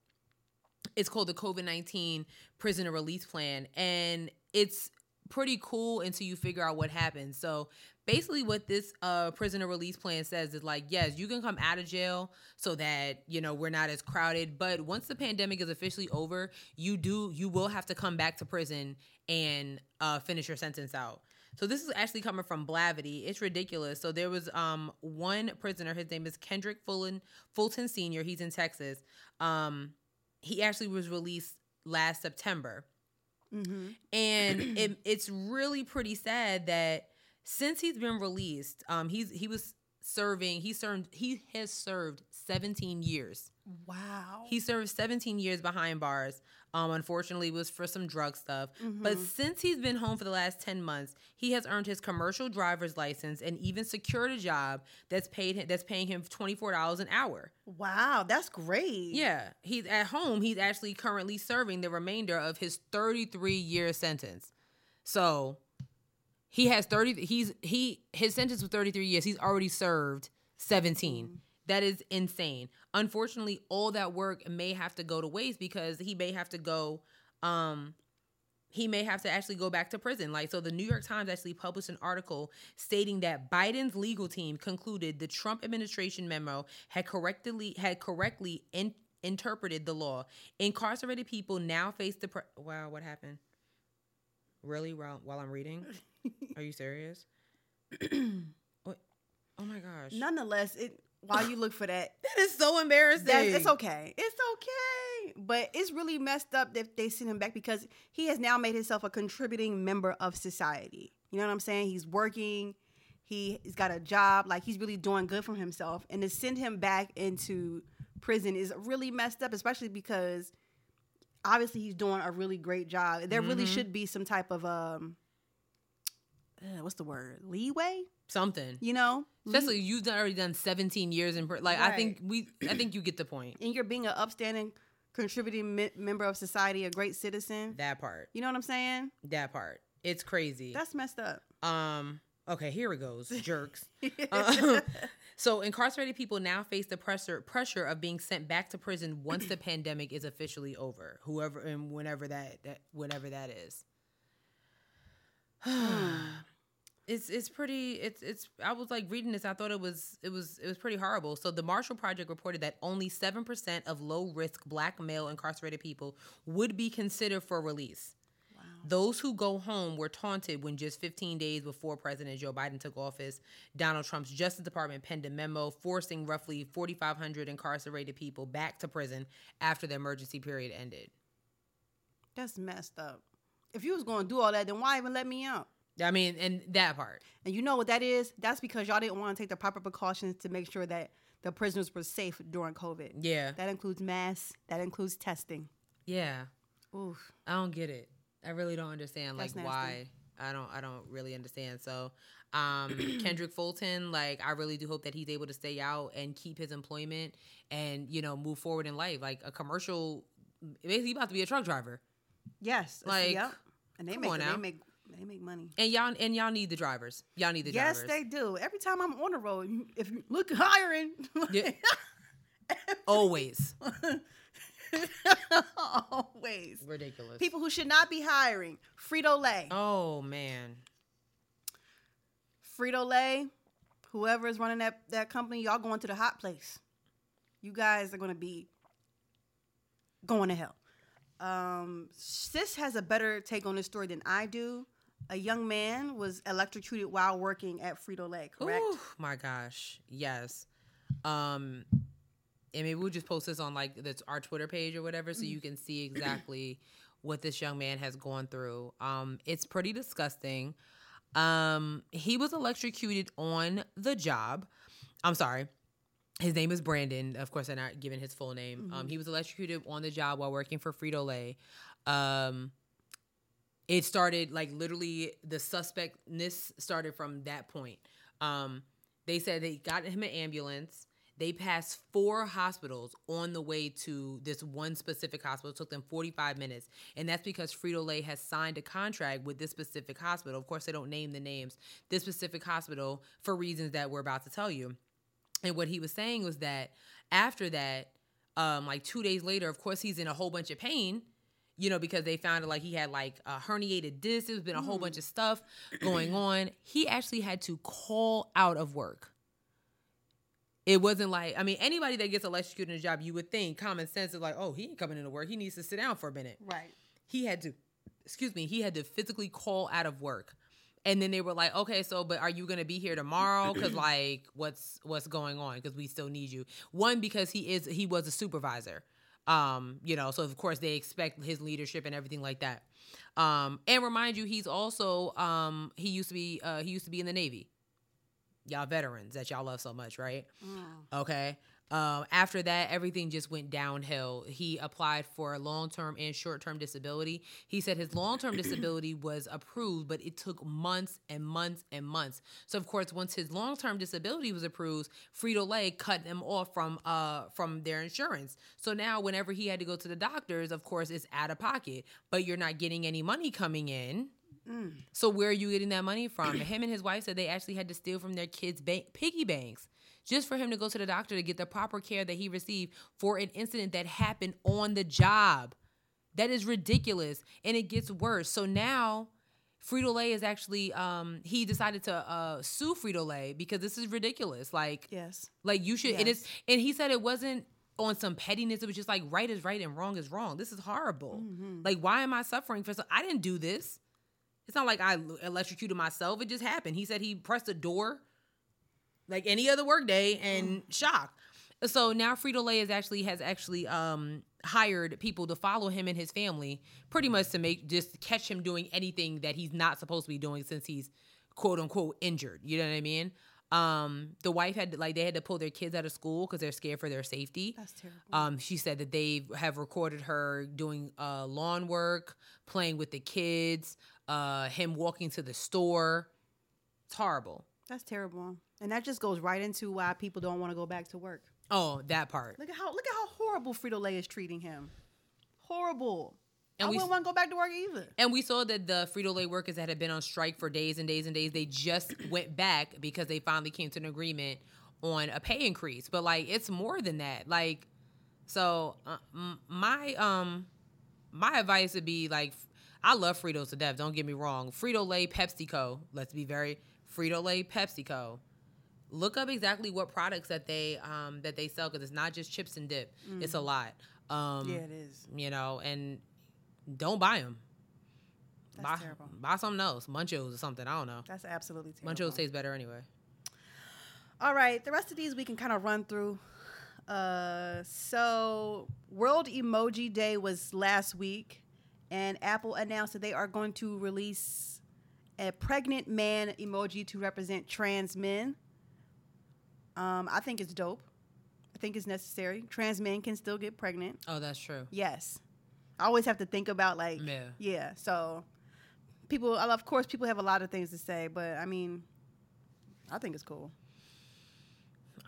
it's called the COVID 19 prisoner release plan. And it's pretty cool until you figure out what happens. So basically what this uh prisoner release plan says is like yes you can come out of jail so that you know we're not as crowded but once the pandemic is officially over you do you will have to come back to prison and uh finish your sentence out so this is actually coming from Blavity. It's ridiculous. So there was um one prisoner. His name is Kendrick Fulton Fulton Senior. He's in Texas. Um, he actually was released last September, mm-hmm. and it, it's really pretty sad that since he's been released, um, he's he was serving. He served. He has served 17 years. Wow He served 17 years behind bars. Um, unfortunately, it was for some drug stuff. But since he's been home for the last 10 months, he has earned his commercial driver's license and even secured a job that's paid him, that's paying him $24 an hour. wow that's great Yeah, he's at home. He's actually currently serving the remainder of his 33 year sentence. So he has 30 he's he his sentence was 33 years. He's already served 17. That is insane. Unfortunately, all that work may have to go to waste because he may have to go um he may have to actually go back to prison. Like, so the New York Times actually published an article stating that Biden's legal team concluded the Trump administration memo had correctly had correctly in, interpreted the law. Incarcerated people now face the pre- wow. What happened? Really? While while I'm reading? Are you serious? what? Oh my gosh! nonetheless it while you look for that that is so embarrassing. That's, it's okay. It's okay. But it's really messed up that they send him back because he has now made himself a contributing member of society. You know what I'm saying? He's working. He, he's got a job. Like he's really doing good for himself. And to send him back into prison is really messed up, especially because obviously he's doing a really great job. There really Mm-hmm. should be some type of um, uh, what's the word? Leeway. Something. You know, Especially you've done, already done 17 years in prison. Like I think we, I think you get the point. and you're being an upstanding contributing me- member of society, a great citizen. That part. You know what I'm saying? That part. It's crazy. That's messed up. Um. Okay, here it goes, jerks. Uh, so incarcerated people now face the pressure pressure of being sent back to prison once the pandemic is officially over. Whoever and whenever that, that whenever that is. it's it's pretty it's it's I was like reading this I thought it was it was it was pretty horrible. So the Marshall Project reported that only 7% of low risk black male incarcerated people would be considered for release. Those who go home were taunted when just 15 days before President Joe Biden took office, Donald Trump's Justice Department penned a memo forcing roughly 4,500 incarcerated people back to prison after the emergency period ended. That's messed up. If you was going to do all that, then why even let me out? I mean, and that part. And you know what that is? That's because y'all didn't want to take the proper precautions to make sure that the prisoners were safe during COVID. Yeah. That includes masks. That includes testing. Yeah. Oof. I don't get it. I really don't understand like nasty. why. I don't I don't really understand. So, um Kendrick Fulton, like I really do hope that he's able to stay out and keep his employment and, you know, move forward in life. Like a commercial basically about to be a truck driver. Yes. Like, yep. And they make they make they make money. And y'all and y'all need the drivers. Y'all need the yes, drivers. Yes, they do. Every time I'm on the road, you- if you look hiring, Yeah. Always. always Ridiculous. people who should not be hiring. Frito Lay, Oh man. Frito Lay, whoever is running that that company, y'all going to the hot place. You guys are going to be going to hell. Um, Sis has a better take on this story than I do. A young man was electrocuted while working at Frito Lay. Correct. Ooh, my gosh. Yes. Um and maybe we'll just post this on like that's our Twitter page or whatever so you can see exactly what this young man has gone through. Um it's pretty disgusting. Um he was electrocuted on the job. I'm sorry. His name is Brandon. Of course, I'm not giving his full name. Um, he was electrocuted on the job while working for Frito Lay. Um, it started like literally the suspectness started from that point. Um, they said they got him an ambulance. They passed four hospitals on the way to this one specific hospital. It took them 45 minutes. And that's because Frito Lay has signed a contract with this specific hospital. Of course, they don't name the names. This specific hospital for reasons that we're about to tell you. And what he was saying was that after that, um, like two days later, of course, he's in a whole bunch of pain, you know, because they found it like he had like a herniated disc. There's been a whole bunch of stuff going mm. on. He actually had to call out of work. It wasn't like, I mean, anybody that gets electrocuted in a job, you would think common sense is like, oh, he ain't coming into work. He needs to sit down for a minute Right. he had to excuse me he had to physically call out of work and then they were like okay so but are you gonna be here tomorrow because like what's what's going on because we still need you one because he is he was a supervisor um you know so of course they expect his leadership and everything like that. Um and remind you he's also um he used to be uh he used to be in the navy. Y'all veterans that y'all love so much right? Okay. Um, after that, everything just went downhill. He applied for a long term and short term disability. He said his long term disability was approved, but it took months and months and months. So of course, once his long term disability was approved, Frito Lay cut him off from uh from their insurance. So now, whenever he had to go to the doctors, of course, it's out of pocket. But you're not getting any money coming in. So where are you getting that money from? him and his wife said they actually had to steal from their kids' bank, piggy banks just for him to go to the doctor to get the proper care that he received for an incident that happened on the job. That is ridiculous, and it gets worse. So now. Frito Lay is actually um he decided to uh sue Frito Lay because this is ridiculous. Like Yes. like you should and it's and he said it wasn't on some pettiness. It was just like right is right and wrong is wrong. This is horrible. Like why am I suffering for so I didn't do this. It's not like I electrocuted myself. It just happened. He said he pressed a door like any other workday and shock. So now Frito Lay is actually has actually um hired people to follow him and his family, pretty much to make just catch him doing anything that he's not supposed to be doing since he's quote unquote injured. You know what I mean? Um, the wife had like they had to pull their kids out of school because they're scared for their safety. That's terrible. Um, she said that they have recorded her doing uh, lawn work, playing with the kids, uh, him walking to the store. It's horrible. That's terrible. And that just goes right into why people don't want to go back to work. Oh, that part. Look at how look at how horrible Frito Lay is treating him. horrible. And I we- wouldn't want to go back to work either. And we saw that the Frito Lay workers that had been on strike for days and days and days, they just went back because they finally came to an agreement on a pay increase. But like, it's more than that. Like, so uh, m- my um my advice would be like, I love Fritos to death. Don't get me wrong. Frito Lay, PepsiCo. Let's be very Frito Lay, PepsiCo. Look up exactly what products that they um that they sell because it's not just chips and dip. It's a lot. Um, Yeah, it is. you know, and don't buy them. That's buy, terrible. buy something else, Munchos or something. I don't know. That's absolutely terrible. Munchos taste better anyway. All right, the rest of these we can kind of run through. Uh, so World Emoji Day was last week, and Apple announced that they are going to release a pregnant man emoji to represent trans men. Um, I think it's dope. I think it's necessary. Trans men can still get pregnant. Oh, that's true. Yes. I always have to think about like Yeah. yeah. So people of course people have a lot of things to say, but I mean I think it's cool.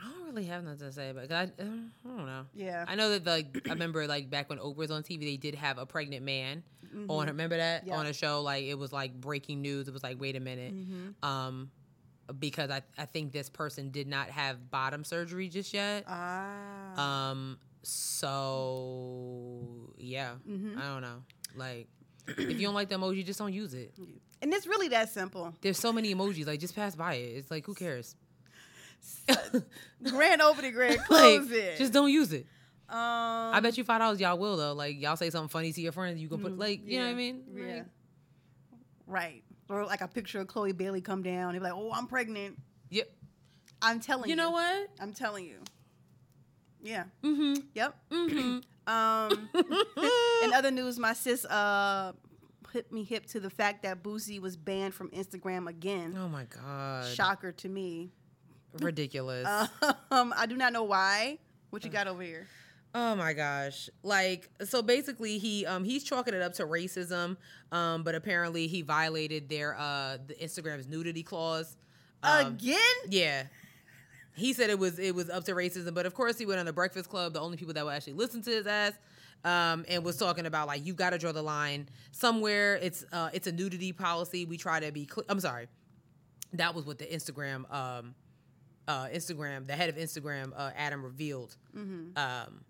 I don't really have nothing to say, but I, I don't know. Yeah. I know that the I remember like back when Oprah was on TV, they did have a pregnant man on. Remember that Mm-hmm. Yeah. on a show? Like it was like breaking news. It was like, wait a minute, Mm-hmm. um, because I I think this person did not have bottom surgery just yet. Ah. Um. So yeah, Mm-hmm. I don't know. Like, if you don't like the emoji, just don't use it. and it's really that simple. There's so many emojis. Like, just pass by it. It's like, who cares? Grand opening, grand Like, closing. just don't use it. um I bet you five dollars y'all will though. Like, y'all say something funny to your friends, you can put like, you know what I yeah, mean? Yeah. Like, Right. Or like a picture of Chloe Bailey come down. They're like, "Oh, I'm pregnant." yep. I'm telling you. You know what? I'm telling you. Yeah. Mm-hmm. Yep. Mm-hmm. Um, in other news, my sis uh put me hip to the fact that Boosie was banned from Instagram again. oh my god. Shocker to me. Ridiculous. Um, I do not know why. What you got over here? Oh my gosh. Like so basically he um he's chalking it up to racism. Um but apparently he violated their uh the Instagram's nudity clause. Um, Again? Yeah. He said it was it was up to racism, but of course he went on the Breakfast Club, the only people that would actually listen to his ass, um, and was talking about like you got to draw the line somewhere. It's uh, it's a nudity policy. We try to be. Cl- I'm sorry, that was what the Instagram um, uh, Instagram the head of Instagram uh, Adam revealed. Um,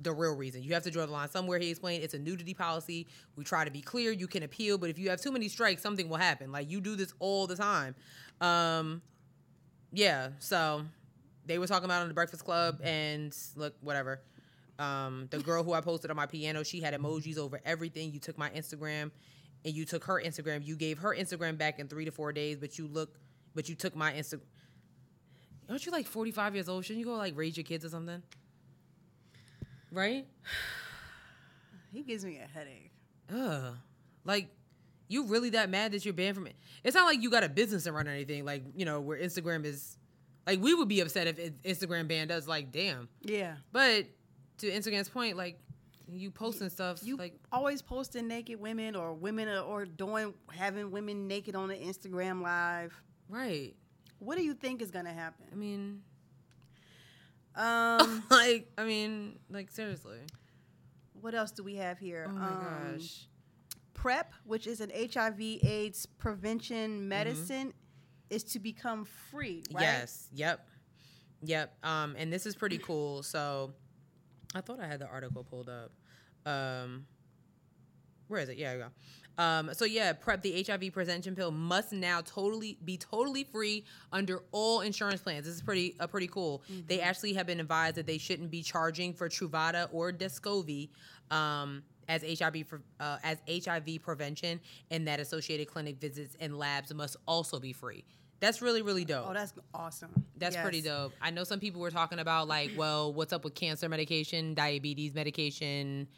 the real reason you have to draw the line somewhere. He explained it's a nudity policy. We try to be clear. You can appeal, but if you have too many strikes, something will happen. Like you do this all the time. Um, yeah, so they were talking about on the Breakfast Club, and look, whatever. Um, the girl who I posted on my piano, she had emojis over everything. You took my Instagram, and you took her Instagram. You gave her Instagram back in three to four days, but you look, but you took my Instagram. Aren't you like forty five years old? Shouldn't you go like raise your kids or something? Right? He gives me a headache. Ugh. Like, you really that mad that you're banned from it? It's not like you got a business to run or anything. Like, you know, where Instagram is, like, we would be upset if Instagram banned us. Like, damn. Yeah. But to Instagram's point, like, you posting stuff, You like, always posting naked women or women or, or doing having women naked on the Instagram live. right. What do you think is gonna happen I mean, Um, like, I mean, like, seriously. what else do we have here? Oh my Um, gosh. PrEP, which is an HIV/AIDS prevention medicine, is to become free. Right? Yes. Yep. Yep. Um, and this is pretty cool. So I thought I had the article pulled up. Um, where is it? Yeah. Um, so yeah, PrEP, the HIV prevention pill, must now totally be totally free under all insurance plans. This is pretty uh, pretty cool. They actually have been advised that they shouldn't be charging for Truvada or Descovy um, as HIV uh, as HIV prevention, and that associated clinic visits and labs must also be free. That's really really dope. Oh, that's awesome. That's pretty dope. I know some people were talking about like, well, what's up with cancer medication, diabetes medication,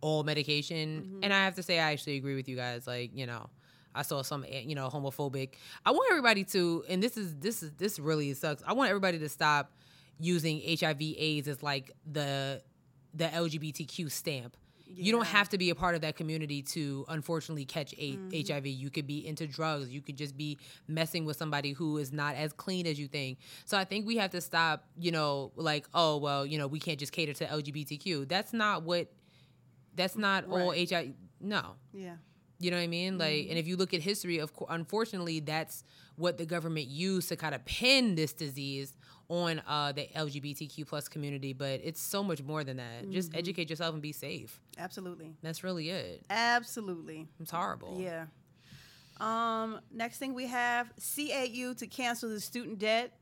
all medication, Mm-hmm. and I have to say I actually agree with you guys. Like, you know, I saw some, eh, you know, homophobic. I want everybody to, and this is this is this really sucks. I want everybody to stop using HIV/AIDS as like the the LGBTQ stamp. You don't have to be a part of that community to unfortunately catch a- Mm-hmm. HIV. You could be into drugs. You could just be messing with somebody who is not as clean as you think. So I think we have to stop, you know, like, oh, well, you know, we can't just cater to LGBTQ. That's not what That's not all. HIV. No. Yeah. You know what I mean? Like, and if you look at history, of course, unfortunately, that's what the government used to kind of pin this disease on uh, the LGBTQ plus community. But it's so much more than that. Just educate yourself and be safe. Absolutely. That's really it. Absolutely. It's horrible. Yeah. Um, next thing we have CAU to cancel the student debt.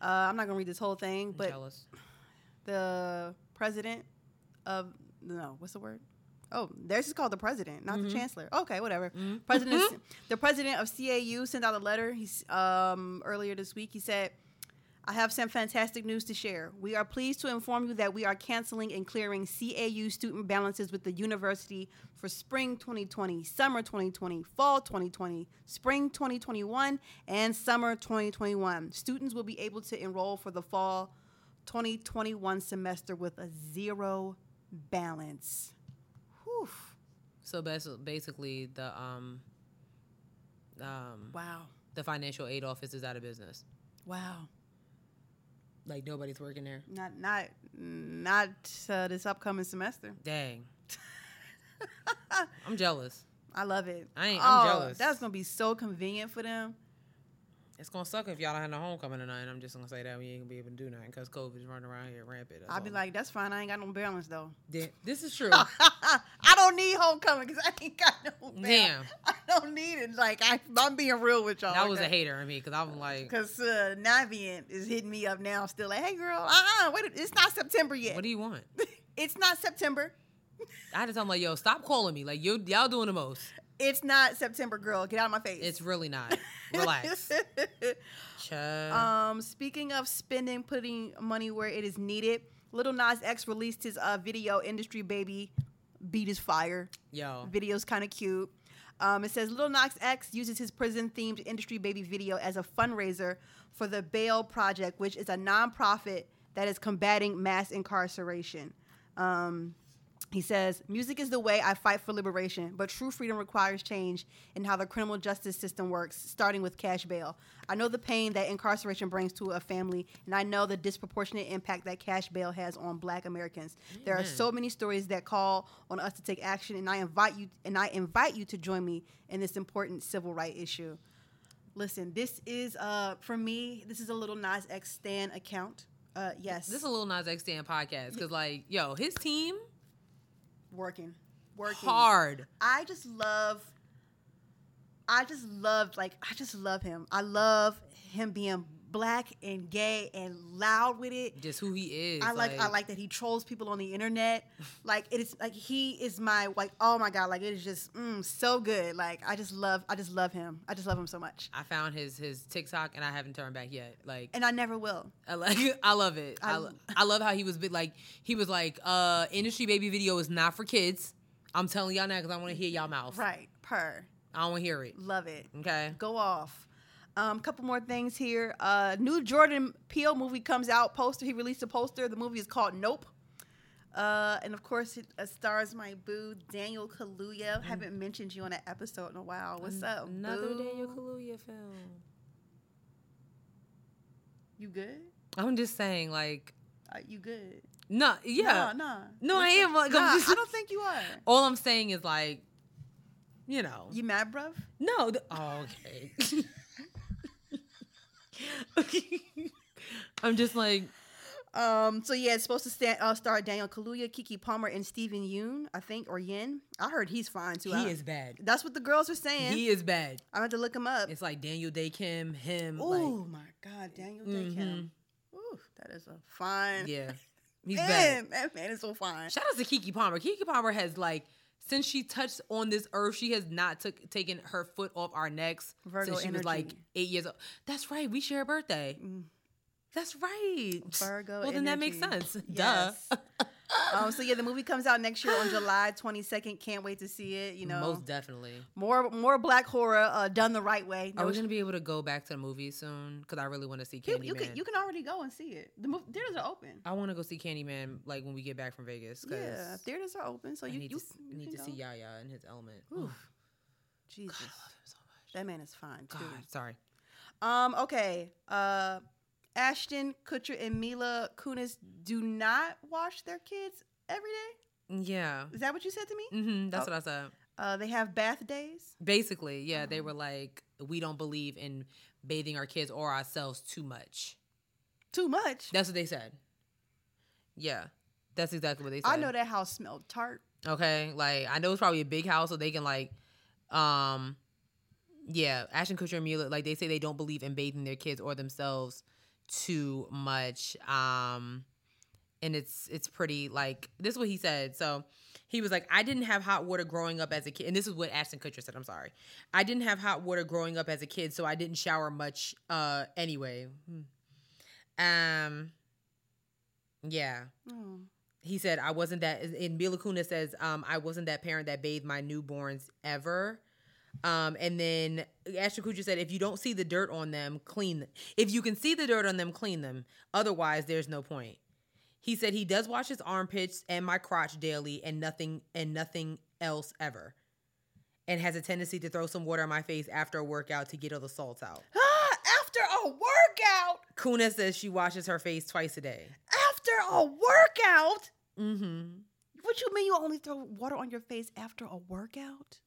Uh, I'm not gonna read this whole thing, but the president of no, what's the word? Oh, theirs is called the president, not the mm-hmm. chancellor. Okay, whatever. Mm-hmm. President, mm-hmm. the president of CAU sent out a letter. He's um, earlier this week. He said, "I have some fantastic news to share. We are pleased to inform you that we are canceling and clearing CAU student balances with the university for spring 2020, summer 2020, fall 2020, spring 2021, and summer 2021. Students will be able to enroll for the fall 2021 semester with a zero balance. Whew. So basically, the um, um, Wow. the financial aid office is out of business. Wow. Like nobody's working there. Not not not uh, this upcoming semester. Dang. I'm jealous. I love it. I ain't- I'm Oh, jealous. That's gonna be so convenient for them. It's gonna suck if y'all don't have no homecoming tonight. I'm just gonna say that we ain't gonna be able to do nothing because COVID's running around here rampant. I'll be all. like, that's fine. I ain't got no balance though. Da- this is true. I don't need homecoming because I ain't got no balance. Damn. I don't need it. Like I, I'm being real with y'all. that was a hater in me because I'm like, Because uh, Navient is hitting me up now, still like, hey girl, uh, uh wait, it's not September yet. what do you want? it's not September. I had to tell him like, yo, stop calling me. Like you, y'all doing the most. It's not September, girl. Get out of my face. It's really not. Relax. Um, speaking of spending, putting money where it is needed, Lil Nas X released his uh, video "Industry Baby" beat is fire. yo, Video's kind of cute. Um, it says Lil Nas X uses his prison-themed "Industry Baby" video as a fundraiser for the Bail Project, which is a nonprofit that is combating mass incarceration. Um, he says, Music is the way I fight for liberation, but true freedom requires change in how the criminal justice system works, starting with cash bail. I know the pain that incarceration brings to a family, and I know the disproportionate impact that cash bail has on black Americans. There are so many stories that call on us to take action, and I invite you and I invite you to join me in this important civil right issue. Listen, this is uh for me, this is a Lil Nas X Stan account. Uh yes. this is a Lil Nas X stand podcast because like, yo, his team working. Working. hard. I just love I just love like I just love him. I love him being black and gay and loud with it. Just who he is. I like, I like that he trolls people on the internet. Like it is like he is my like oh my god like it is just mm, so good. Like I just love I just love him. I just love him so much. I found his his TikTok and I haven't turned back yet. Like And I never will. I like I love it. I, I- I love how he was bit like he was like uh industry baby video is not for kids. I'm telling y'all now because I want to hear y'all mouth. Right. Per. I don't want to hear it. Love it. Okay. Go off. Um, couple more things here. Uh, new Jordan Peele movie comes out. Poster. He released a poster. The movie is called Nope. Uh, and of course, it uh, stars my boo Daniel Kaluuya. Haven't mentioned you on an episode in a while. What's up? Another boo? Daniel Kaluuya film. You good? I'm just saying, like, Are you good? no, yeah, No, no. No, I am, like, I'm Nah, just- I don't think you are. All I'm saying is like, you know, You mad, bruv? no. th- oh, okay. I'm just like, Um, so yeah, it's supposed to sta- uh, star Daniel Kaluuya, Keke Palmer, and Steven Yeun, I think, or Yin. I heard he's fine too. he I- is bad. That's what the girls were saying. He is bad. I had to look him up. It's like Daniel Dae Kim, him. Oh like, my God, Daniel Dae Kim. Ooh, that is a fine. yeah, he's bad. that man is so fine. Shout out to Keke Palmer. Keke Palmer has like since she touched on this earth, she has not took taken her foot off our necks Virgo since she was like. Mm. eight years old. That's right. We share a birthday. That's right. Virgo. Well, then that makes sense. Yes. Duh. um. So yeah, the movie comes out next year on July twenty second. Can't wait to see it. You know, Most definitely. more more black horror uh, done the right way. Are we gonna be able to go back to the movie soon? Because I really want to see you, Candyman. you can you can already go and see it. The mov- theaters are open. I want to go see Candyman like when we get back from Vegas. Yeah, theaters are open. So I you need you, to, you need to see go. Yahya in his element. Oof. Oof. Jesus, I love him so much. that man is fine too. God, sorry. Um, okay. Uh Ashton Kutcher and Mila Kunis do not wash their kids every day. Yeah. Is that what you said to me? hmm that's Oh. what I said. Uh, they have bath days. Basically, yeah, they were like, we don't believe in bathing our kids or ourselves too much. Too much. That's what they said. Yeah, that's exactly what they said. I know that house smelled tart. Okay, like I know it's probably a big house, so they can like, um, yeah, Ashton Kutcher and Mila, like they say they don't believe in bathing their kids or themselves too much. Um, and it's it's pretty like this is what he said. So he was like, I didn't have hot water growing up as a kid, and this is what Ashton Kutcher said. I'm sorry, I didn't have hot water growing up as a kid, so I didn't shower much. Uh, anyway, Hmm. um, yeah Oh. he said I wasn't that and Mila Kunis says um I wasn't that parent that bathed my newborns ever. Um and then Ashton Kutcher said if you don't see the dirt on them, clean them. If you can see the dirt on them, clean them. Otherwise, there's no point. He said he does wash his armpits and my crotch daily and nothing and nothing else ever. And has a tendency to throw some water on my face after a workout to get all the salts out. After a workout. Kunis says she washes her face twice a day. After a workout. Mm-hmm. What you mean you only throw water on your face after a workout?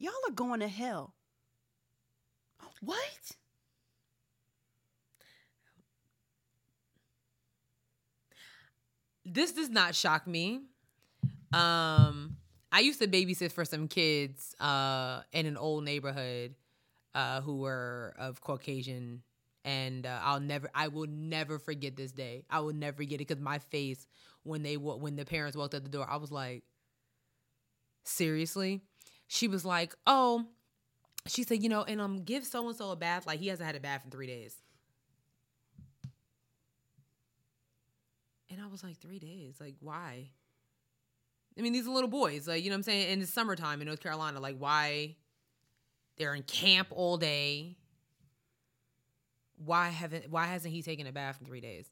Y'all are going to hell. What? this does not shock me. Um, I used to babysit for some kids uh, in an old neighborhood uh, who were of Caucasian, and uh, I'll never, I will never forget this day. I will never forget it because my face when they when the parents walked out the door, I was like, seriously. She was like, oh, she said, you know, and um, give so and so a bath. Like he hasn't had a bath in three days. And I was like, three days? Like, why? I mean, these are little boys, like, you know what I'm saying? In it's summertime in North Carolina. Like, why? They're in camp all day. Why haven't why hasn't he taken a bath in three days?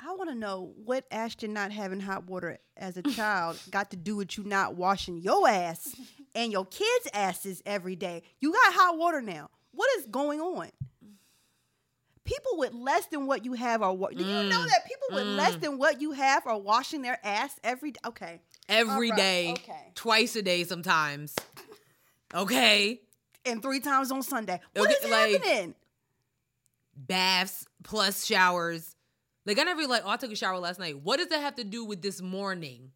I want to know what Ashton not having hot water as a child got to do with you not washing your ass and your kids' asses every day. You got hot water now. What is going on? People with less than what you have are. Wa- Do you know mm. that people with less mm. than what you have are washing their ass every day? Okay. Every right, day, okay. twice a day sometimes. Okay. And three times on Sunday. What Okay, is like- happening? Baths plus showers. Like I never like, oh, I took a shower last night. What does that have to do with this morning?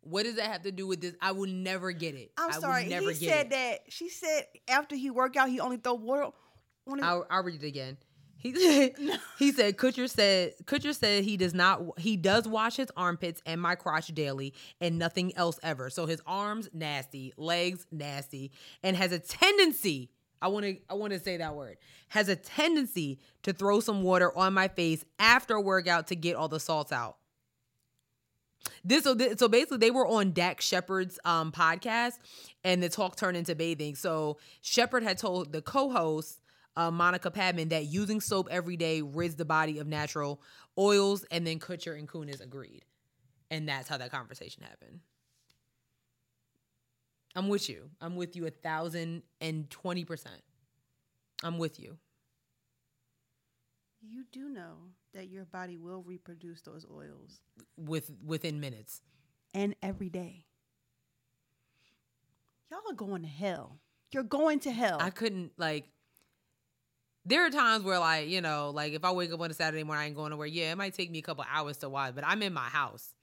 What does that have to do with this? I will never get it. I'm I will sorry. never He get said it. that she said after he worked out, he only throw water on his. I'll, I'll read it again. He said, he said Kutcher said Kutcher said he does not he does wash his armpits and my crotch daily and nothing else ever. So his arms nasty, legs nasty, and has a tendency. I want to I want to say that word. Has a tendency to throw some water on my face after a workout to get all the salts out. This so thi- so basically they were on Dax Shepard's um podcast and the talk turned into bathing. So Shepard had told the co-host uh, Monica Padman that using soap every day rids the body of natural oils, and then Kutcher and Kunis agreed, and that's how that conversation happened. I'm with you. I'm with you a thousand and twenty percent. I'm with you. You do know that your body will reproduce those oils With within minutes. and every day. Y'all are going to hell. You're going to hell. I couldn't like. There are times where, like, you know, like if I wake up on a Saturday morning, I ain't going nowhere. Yeah, it might take me a couple hours to wash, but I'm in my house.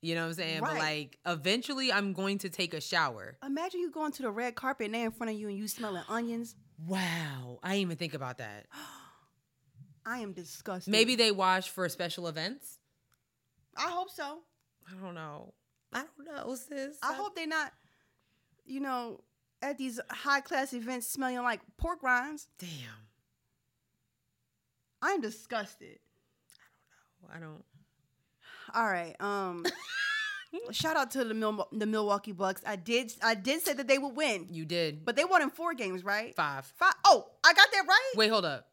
You know what I'm saying? But like, eventually, I'm going to take a shower. Imagine you going to the red carpet and they in front of you and you smelling onions. Wow, I didn't even think about that. I am disgusted. Maybe they wash for special events. I hope so. I don't know. I don't know, sis. I hope they're not, you know, at these high class events smelling like pork rinds. Damn. I'm disgusted. I don't know. I don't. All right. Um shout out to the Mil- the Milwaukee Bucks. I did I did say that they would win. You did. But they won in four games, right? Five. Five. Oh, I got that right? Wait, hold up.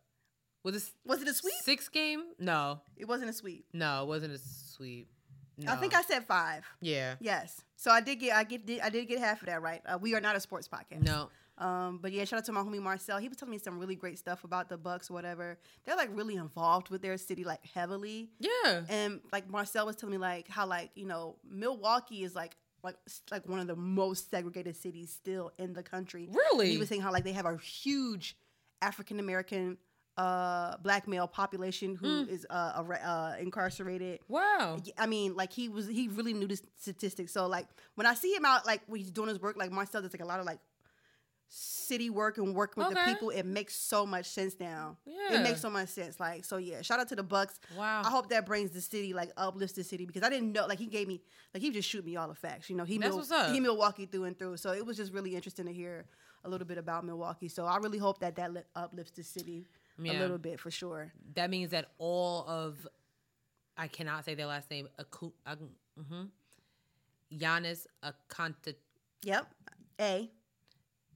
Was this Was it a sweep? six game? No, It wasn't a sweep. no, it wasn't a sweep. No. I think I said five. Yeah. Yes. So I did get I get I did get half of that right. Uh, we are not a sports podcast. No. Um, but yeah, shout out to my homie Marcel. He was telling me some really great stuff about the Bucks, whatever. They're like really involved with their city, like heavily. Yeah. And like Marcel was telling me, like how like you know Milwaukee is like like like one of the most segregated cities still in the country. Really? And he was saying how like they have a huge African American uh black male population who is uh, uh incarcerated. Wow. i mean, like he was he really knew the statistics. So like when I see him out, like when he's doing his work, like Marcel does like a lot of like city work and working with the people. It makes so much sense now. Yeah. It makes so much sense. Like so, yeah. Shout out to the Bucks. Wow. I hope that brings the city like uplifts the city because I didn't know. Like he gave me like he just shoot me all the facts. You know he That's Mil- he Milwaukee through and through. So it was just really interesting to hear a little bit about Milwaukee. So I really hope that that li- uplifts the city a little bit for sure. That means that all of I cannot say their last name. Aku, mm-hmm. Giannis Akanta, Yep. A.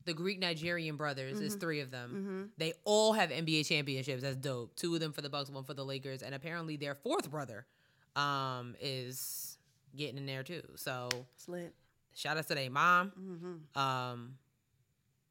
the Greek Nigerian brothers. is three of them. They all have NBA championships. That's dope. Two of them for the Bucks, one for the Lakers, and apparently their fourth brother um, is getting in there too. So Slit. shout out to their mom. Um,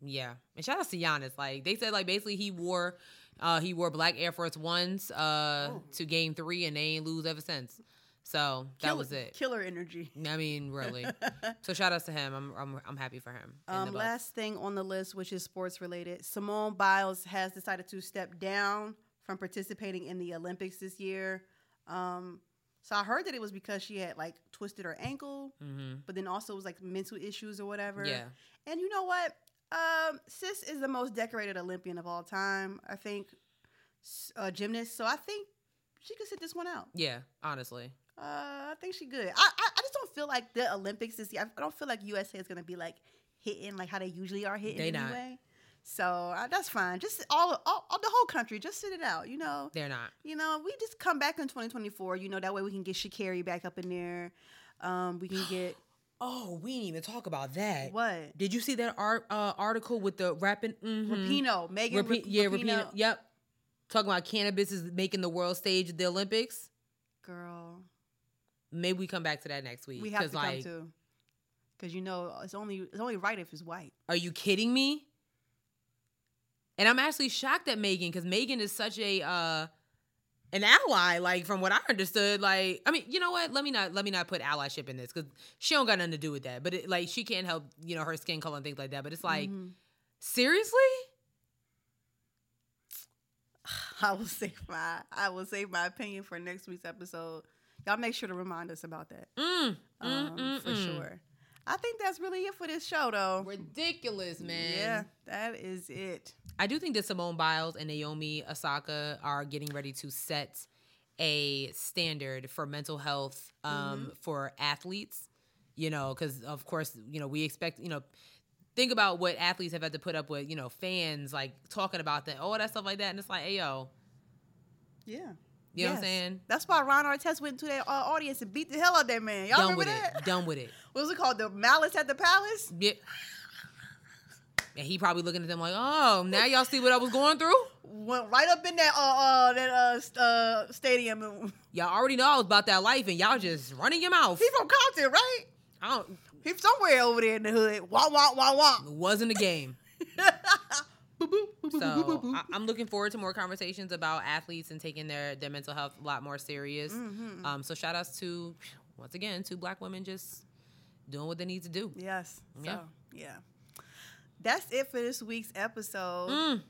yeah, and shout out to Giannis. Like they said, like basically he wore, uh, he wore black Air Force Ones uh to Game Three, and they ain't lose ever since. So that was it. Killer energy. I mean, really. so shout outs to him. I'm I'm I'm happy for him. Um, last thing on the list, which is sports related, Simone Biles has decided to step down from participating in the Olympics this year. Um, so I heard that it was because she had like twisted her ankle, but then also it was like mental issues or whatever. Mm-hmm. Yeah. And you know what? Um, Sis is the most decorated Olympian of all time. I think uh, gymnast. So I think she could sit this one out. Yeah, honestly. Uh, I think she good. I, I I just don't feel like the Olympics this year. I don't feel like USA is gonna be like hitting like how they usually are hitting They not. anyway. So uh, that's fine. Just all, all, all the whole country, just sit it out. You know, They're not. you know, we just come back in 2024. You know, that way we can get Sha'Carri back up in there. Um, we can get Oh, we didn't even talk about that. what Did you see that art uh, article with the rapping? Mm-hmm. Rapinoe, Megan. Rapi- Rap- yeah, Rapinoe. Rapino. Yep. Talking about cannabis is making the world stage of the Olympics. Girl, Maybe we come back to that next week. we have to like, come to. Because you know it's only it's only right if it's white. Are you kidding me? And I'm actually shocked at Megan because Megan is such a uh an ally. Like from what I understood, like I mean, you know what? Let me not let me not put allyship in this because she don't got nothing to do with that. But it, like she can't help you know her skin color and things like that. But it's like Mm-hmm. seriously, I will save my I will save my opinion for next week's episode. Y'all make sure to remind us about that. mm, Um, mm, for mm. sure. I think that's really it for this show though. ridiculous, man. Yeah, that is it. I do think that Simone Biles and Naomi Osaka are getting ready to set a standard for mental health um, for athletes. You know, because of course, you know, we expect, you know, think about what athletes have had to put up with, you know, fans like talking about that, all that stuff like that. And it's like, hey, yo, Yeah. You know what I'm saying? That's why Ron Artest went to that uh, audience and beat the hell out of that man. Y'all Done remember with that? it. Done with it. What was it called? The Malice at the Palace? Yeah. And he probably looking at them like, oh, now y'all see what I was going through? Went right up in that uh, uh that uh, uh stadium. Y'all already know I was about that life and y'all just running your mouth. He from Compton, right? I don't, He's somewhere over there in the hood. Wah wah wah wah. it wasn't a game. Boop, boop, boop, boop, boop, So. I, I'm looking forward to more conversations about athletes and taking their their mental health a lot more serious. Mm-hmm. Um, so shout outs to once again two black women just doing what they need to do. Yes. Yeah. So, yeah. That's it for this week's episode. Mm.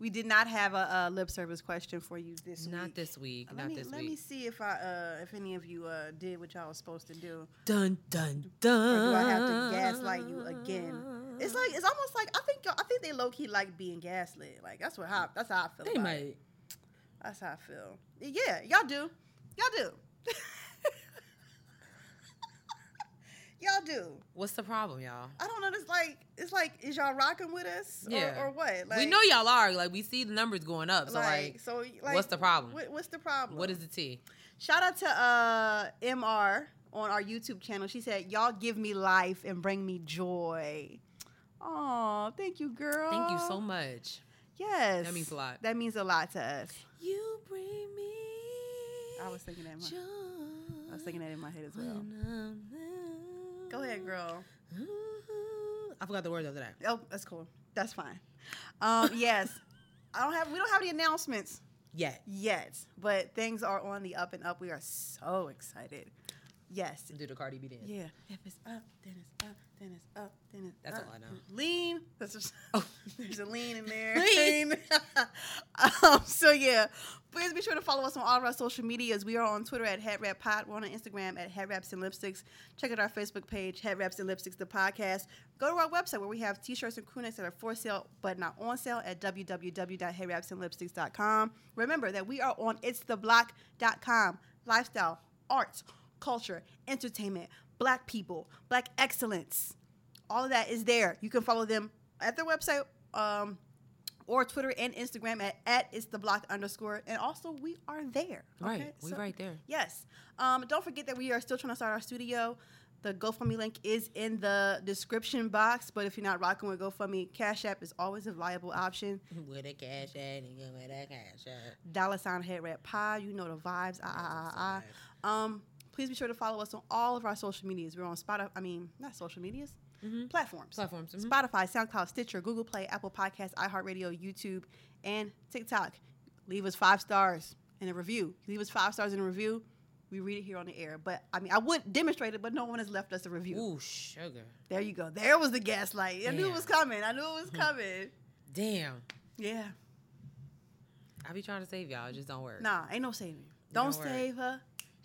We did not have a, uh lip service question for you this week. Not week. this week. Let Not me this let me see if I uh if any of you uh did what y'all was supposed to do. Dun dun Or do I have to gaslight you again? It's like it's almost like I think y'all- I think they low key like being gaslit. Like that's what how that's how I feel. They might. It. That's how I feel. Yeah, y'all do. Y'all do. y'all do. What's the problem, y'all? I don't know. It's like it's like is y'all rocking with us or, Yeah. or what? Like, we know y'all are. Like we see the numbers going up. So like, so like, what's the problem? What, what's the problem? what is the T? Shout out to uh Mr on our YouTube channel. She said, "Y'all give me life and bring me joy." Oh, thank you, girl. Thank you so much. Yes, That means a lot. That means a lot to us. You bring me. I was thinking that. In my, joy I was thinking that in my head as well. Go ahead, girl. I forgot the words after that. Oh, that's cool. That's fine. Um, yes, I don't have. We don't have any announcements yet. yet, but things are on the up and up. We are so excited. Yes. Do the Cardi B dance. Yeah. If it's up, then it's up, then it's up, then it's That's up. all I know. Lean. That's just, Oh. there's a lean in there. Lean. um, so yeah, please be sure to follow us on all of our social medias. We are on Twitter at Head Wrap Pod. We're on Instagram at Head Wraps and Lipsticks. Check out our Facebook page, Head Wraps and Lipsticks, the podcast. Go to our website where we have t-shirts and crew necks that are for sale but not on sale at www.headwrapsandlipsticks.com. Remember that we are on itstheblock.com. Lifestyle, arts, culture, entertainment, black people, black excellence. All of that is there. You can follow them at their website um, or Twitter and Instagram at, at it's the block underscore. And also, we are there. Right. okay? We right there. Yes. Um, don't forget that we are still trying to start our studio. The GoFundMe link is in the description box. But if you're not rocking with GoFundMe, Cash App is always a viable option. With a cash App, with a cash at. Dollar sign head pie. You know the vibes. Ah, ah, ah, ah. Um, please be sure to follow us on all of our social medias. We're on Spotify. I mean, not social medias. Platforms. Platforms, mhm. Spotify, SoundCloud, Stitcher, Google Play, Apple Podcasts, iHeartRadio, YouTube, and TikTok. Leave us five stars in a review. Leave us five stars in a review. We read it here on the air. But I mean, I would demonstrate it, but no one has left us a review. Ooh, sugar. There you go. There was the gaslight. I knew it was coming. I knew it was coming. Damn. Yeah. I be trying to save y'all. It just don't work. Nah, ain't no saving. Don't, don't work. save her.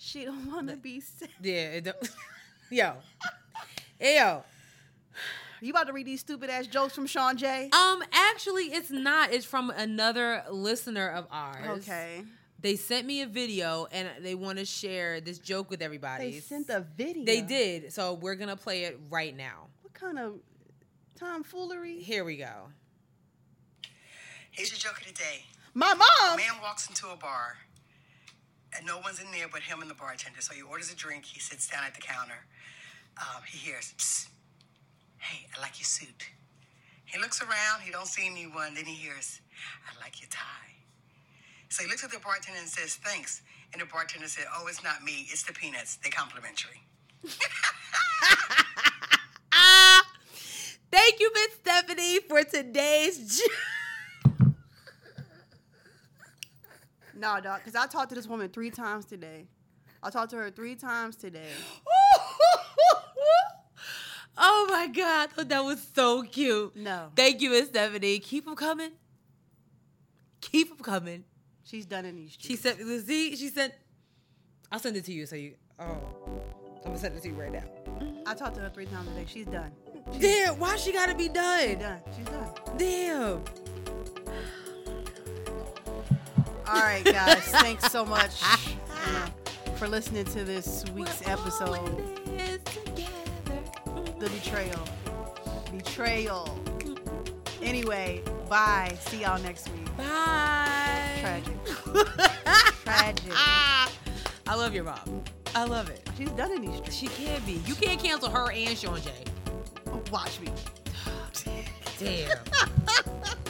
She don't want to be sick. Yeah. It don't. yo. Yo. You about to read these stupid ass jokes from Sean J? Um, actually, it's not. It's from another listener of ours. Okay. They sent me a video and they want to share this joke with everybody. They sent a video. They did. So we're gonna play it right now. What kind of tomfoolery? Here we go. Here's your joke of the day. My A mom. man walks into a bar, and no one's in there but him and the bartender. So he orders a drink. He sits down at the counter. Um, he hears, "Hey, I like your suit." He looks around. He don't see anyone. Then he hears, "I like your tie." So he looks at the bartender and says, "Thanks." And the bartender said, "Oh, it's not me. It's the peanuts. They're complimentary." Thank you, Miss Stephanie, for today's. No, dog, because I talked to this woman three times today. I talked to her three times today. oh my god, I thought that was so cute. No. Thank you, Miss Stephanie. Keep them coming. Keep them coming. She's done in these She streets. sent Z. She sent. I'll send it to you so you. Oh, I'm gonna send it to you right now. I talked to her three times today. She's done. Damn, why she gotta be She's done? done. She's done. Damn. All right, guys. thanks so much uh, for listening to this week's episode. The betrayal. Betrayal. Anyway, bye. See y'all next week. Bye. Tragic. Tragic. I love your mom. I love it. She's done in these streets. She can't be. You can't cancel her and Sean J. Watch me. Damn.